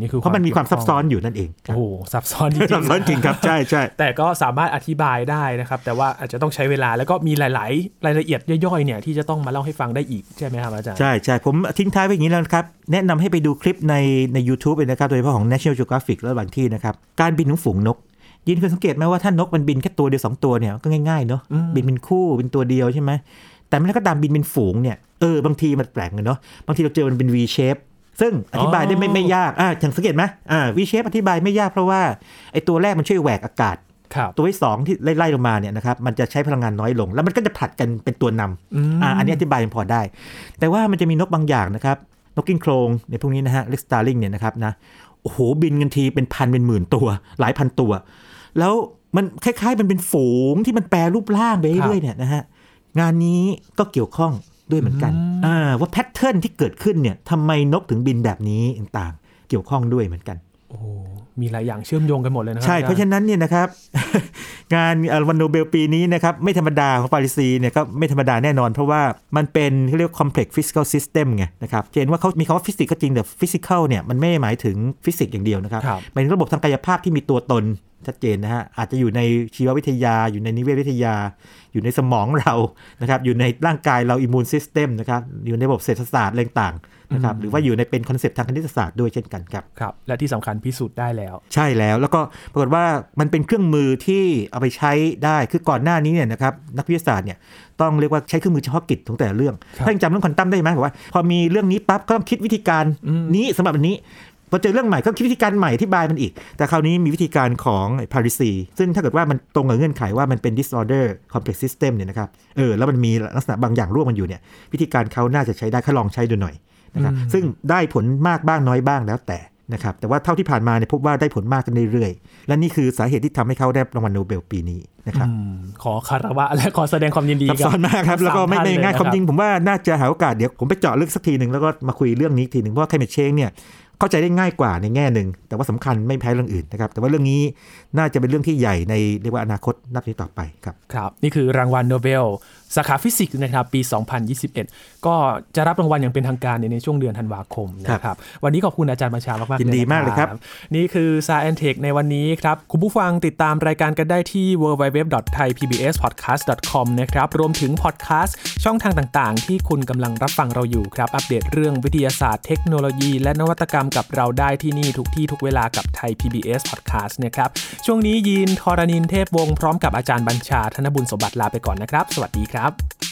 S1: นี่คือ
S3: เพราะมันมีความซับซ้อนอยู่นั่นเองครับ
S1: โอ้โหซับซ้อนจริงๆ
S3: ซับซ้อนจริงครับใช่ใช่
S1: แต่ก็สามารถอธิบายได้นะครับ แต่ว่าอาจจะต้องใช้เวลาแล้วก็มีหลาย ๆ รายละเอียดย่อยๆเนี่ยที่จะต้องมาเล่าให้ฟังได้อีกใช่ไหมครับอาจารย์
S3: ใช่ใช่ผมทิ้งท้ายไว้อย่างนี้แล้วนะครับ แนะนำให้ไปดูคลิปในใน u t u b e เลยนะครับ โดยเฉพาะของ National Geographic และบางที่นะครับ การบินของฝูงนก ยินเคยสังเกตไหมว่าถ้านกมันบินแค่ตัวเดียวสองตัวเนี่ยก็ง่ายๆเนาะ
S1: อืม
S3: บินเป็นคู่เป็นตัวเดียวใช่ไหมแต่มันก็ตามบินเป็นฝูงเนี่ยเออบางทีมันแปลกเลยเนาะบางทีเราเจอมันเป็น V shape ซึ่งอธิบายได้ไม่ไม่ยากอ่าอย่างสังเกตไหมอ่า V shape อธิบายไม่ยากเพราะว่าไอ้ตัวแรกมันช่วยแหวกอากาศ
S1: ครับ
S3: ตัวที่สองที่ไล่ๆลงมาเนี่ยนะครับมันจะใช้พลังงานน้อยลง แล้วมันก็จะผลัดกันเป็นตัวนำ
S1: อืม
S3: อ่าอันนี้อธิบายมันพอได้ แต่ว่ามันจะมีนกบางอย่างนะครับนกกิ้งโครงในพวกนี้นะฮะเล็ก starling เนี่ยนะครับนะโอ้โหบินกันทีเป็นพันเป็นหมื่นตัว หลายพันตัว แล้วมันคล้ายๆ มันเป็นฝูงที่มันแปรรูปร่างไปเรื่อยๆเนี่ยนะฮะงานนี้ก็เกี่ยวข้อง ด้วยเหมือนกันอ่าว่า pattern ที่เกิดขึ้นเนี่ยทำไมนกถึงบินแบบนี้ต่างๆ เกี่ยวข้องด้วยเหมือนกัน
S1: โอ้โหมีหลายอย่างเชื่อมโยงกันหมดเลยนะครั
S3: ใช่
S1: อจ
S3: เพราะฉะนั้นเนี่ยนะครับ งานเอ่อวันโนเบลปีนี้นะครับ ไม่ธรรมดาของปารีซีเนี่ยก็ไม่ธรรมดาแน่นอน เพราะว่ามันเป็นเขาเรียกว่า complex physical system ไงนะครับจะเห็นว่าเขามีคำว่าฟิสิกส์ก็จริงแต่ physical เนี่ยมันไม่ได้หมายถึงฟิสิกส์อย่างเดียวนะครับ
S1: ครับ
S3: เป็นระบบทางกายภาพที่มีตัวตน ชัดเจนนะฮะอาจจะอยู่ในชีววิทยา อยู่ในนิเวศวิทยา อยู่ในสมองเรานะครับอยู่ในร่างกายเรา immune system นะครับอยู่ในระบบเศรษฐศาสตร์อะไรต่างๆนะครับหรือว่าอยู่ในเป็น concept ทางคณิตศาสตร์ด้วยเช่นกันครับ
S1: ครับ และที่สำคัญพิสูจน์ได้แล้ว
S3: ใช่แล้วแล้วก็ปรากฏว่ามันเป็นเครื่องมือที่เอาไปใช้ได้คือก่อนหน้านี้เนี่ยนะครับนักวิทยาศาสตร์เนี่ยต้องเรียกว่าใช้เครื่องมือเฉพาะกิจของแต่ละเรื่อง
S1: ครับ
S3: ถ้ายังจำเรื่องควอนตัมได้ไหมบอกว่า พอมีเรื่องนี้ปั๊บก็ต้องคิดวิธีการ
S1: อืม
S3: นี้สำหรับอันนี้ พอเจอเรื่องใหม่ก็คิดวิธีการใหม่ที่บายมันอีก แต่คราวนี้มีวิธีการของพาริซีซึ่งถ้าเกิดว่ามันตรงกับเงื่อนไขว่ามันเป็น disorder complex system เนี่ยนะครับเออแล้วมันมีลักษณะบางอย่างร่วมกันอยู่เนี่ยวิธีการเขาน่าจะใช้ได้เขาลองใช้ดูหน่อยนะครับซึ่งได้ผลมากบ้างน้อยบ้างแล้วแต่นะครับแต่ว่าเท่าที่ผ่านมาเนี่ยพบว่าได้ผลมากกันเรื่อยๆ และนี่คือสาเหตุที่ทำให้เขาได้รางวัลโนเบลปีนี้นะครับ
S1: อืมขอคารวะและขอแสดงความยินดี
S3: ซับซ้อนมากครับ แล้วก็ไม่ไม่ง่ายความจริงผมว่าน่าจะหาโอกาสเดี๋ยวผมไปเจาะลึกสักทีหนึ่งแล้วก็มาคุยเรื่องนี้อีกทีหนึ่งเพราะว่า climate change เนี่ย เข้าใจได้ง่ายกว่าในแง่หนึ่ง แต่ว่าสำคัญไม่แพ้เรื่องอื่นนะครับ แต่ว่าเรื่องนี้น่าจะเป็นเรื่องที่ใหญ่ในเรียกว่าอนาคตนับนี้ต่อไปครับ
S1: ครับ นี่คือรางวัลโนเบล สาขาฟิสิกส์นะครับปี 2021 ก็จะรับรางวัลอย่างเป็นทางการในช่วงเดือนธันวาคมนะครับวันนี้ขอบคุณอาจารย์บัญชามากๆ
S3: ยินดีมากเลยครับ
S1: นี่คือ Sci and Tech ในวันนี้ครับ คุณผู้ฟังติดตามรายการกันได้ที่ www.thaipbspodcast.com นะครับรวมถึงพอดแคสต์ช่องทางต่างๆ ที่คุณกำลังรับฟังเราอยู่ครับ อัปเดตเรื่องวิทยาศาสตร์เทคโนโลยี และนวัตกรรมกับเราได้ที่นี่ทุกที่ทุกเวลากับไทย PBS Podcast นะครับช่วงนี้ยินทรณินเทพวงศ์พร้อมกับอาจารย์บัญชาธนบุญสมบัติลาไปก่อนนะครับ สวัสดีครับ Tchau.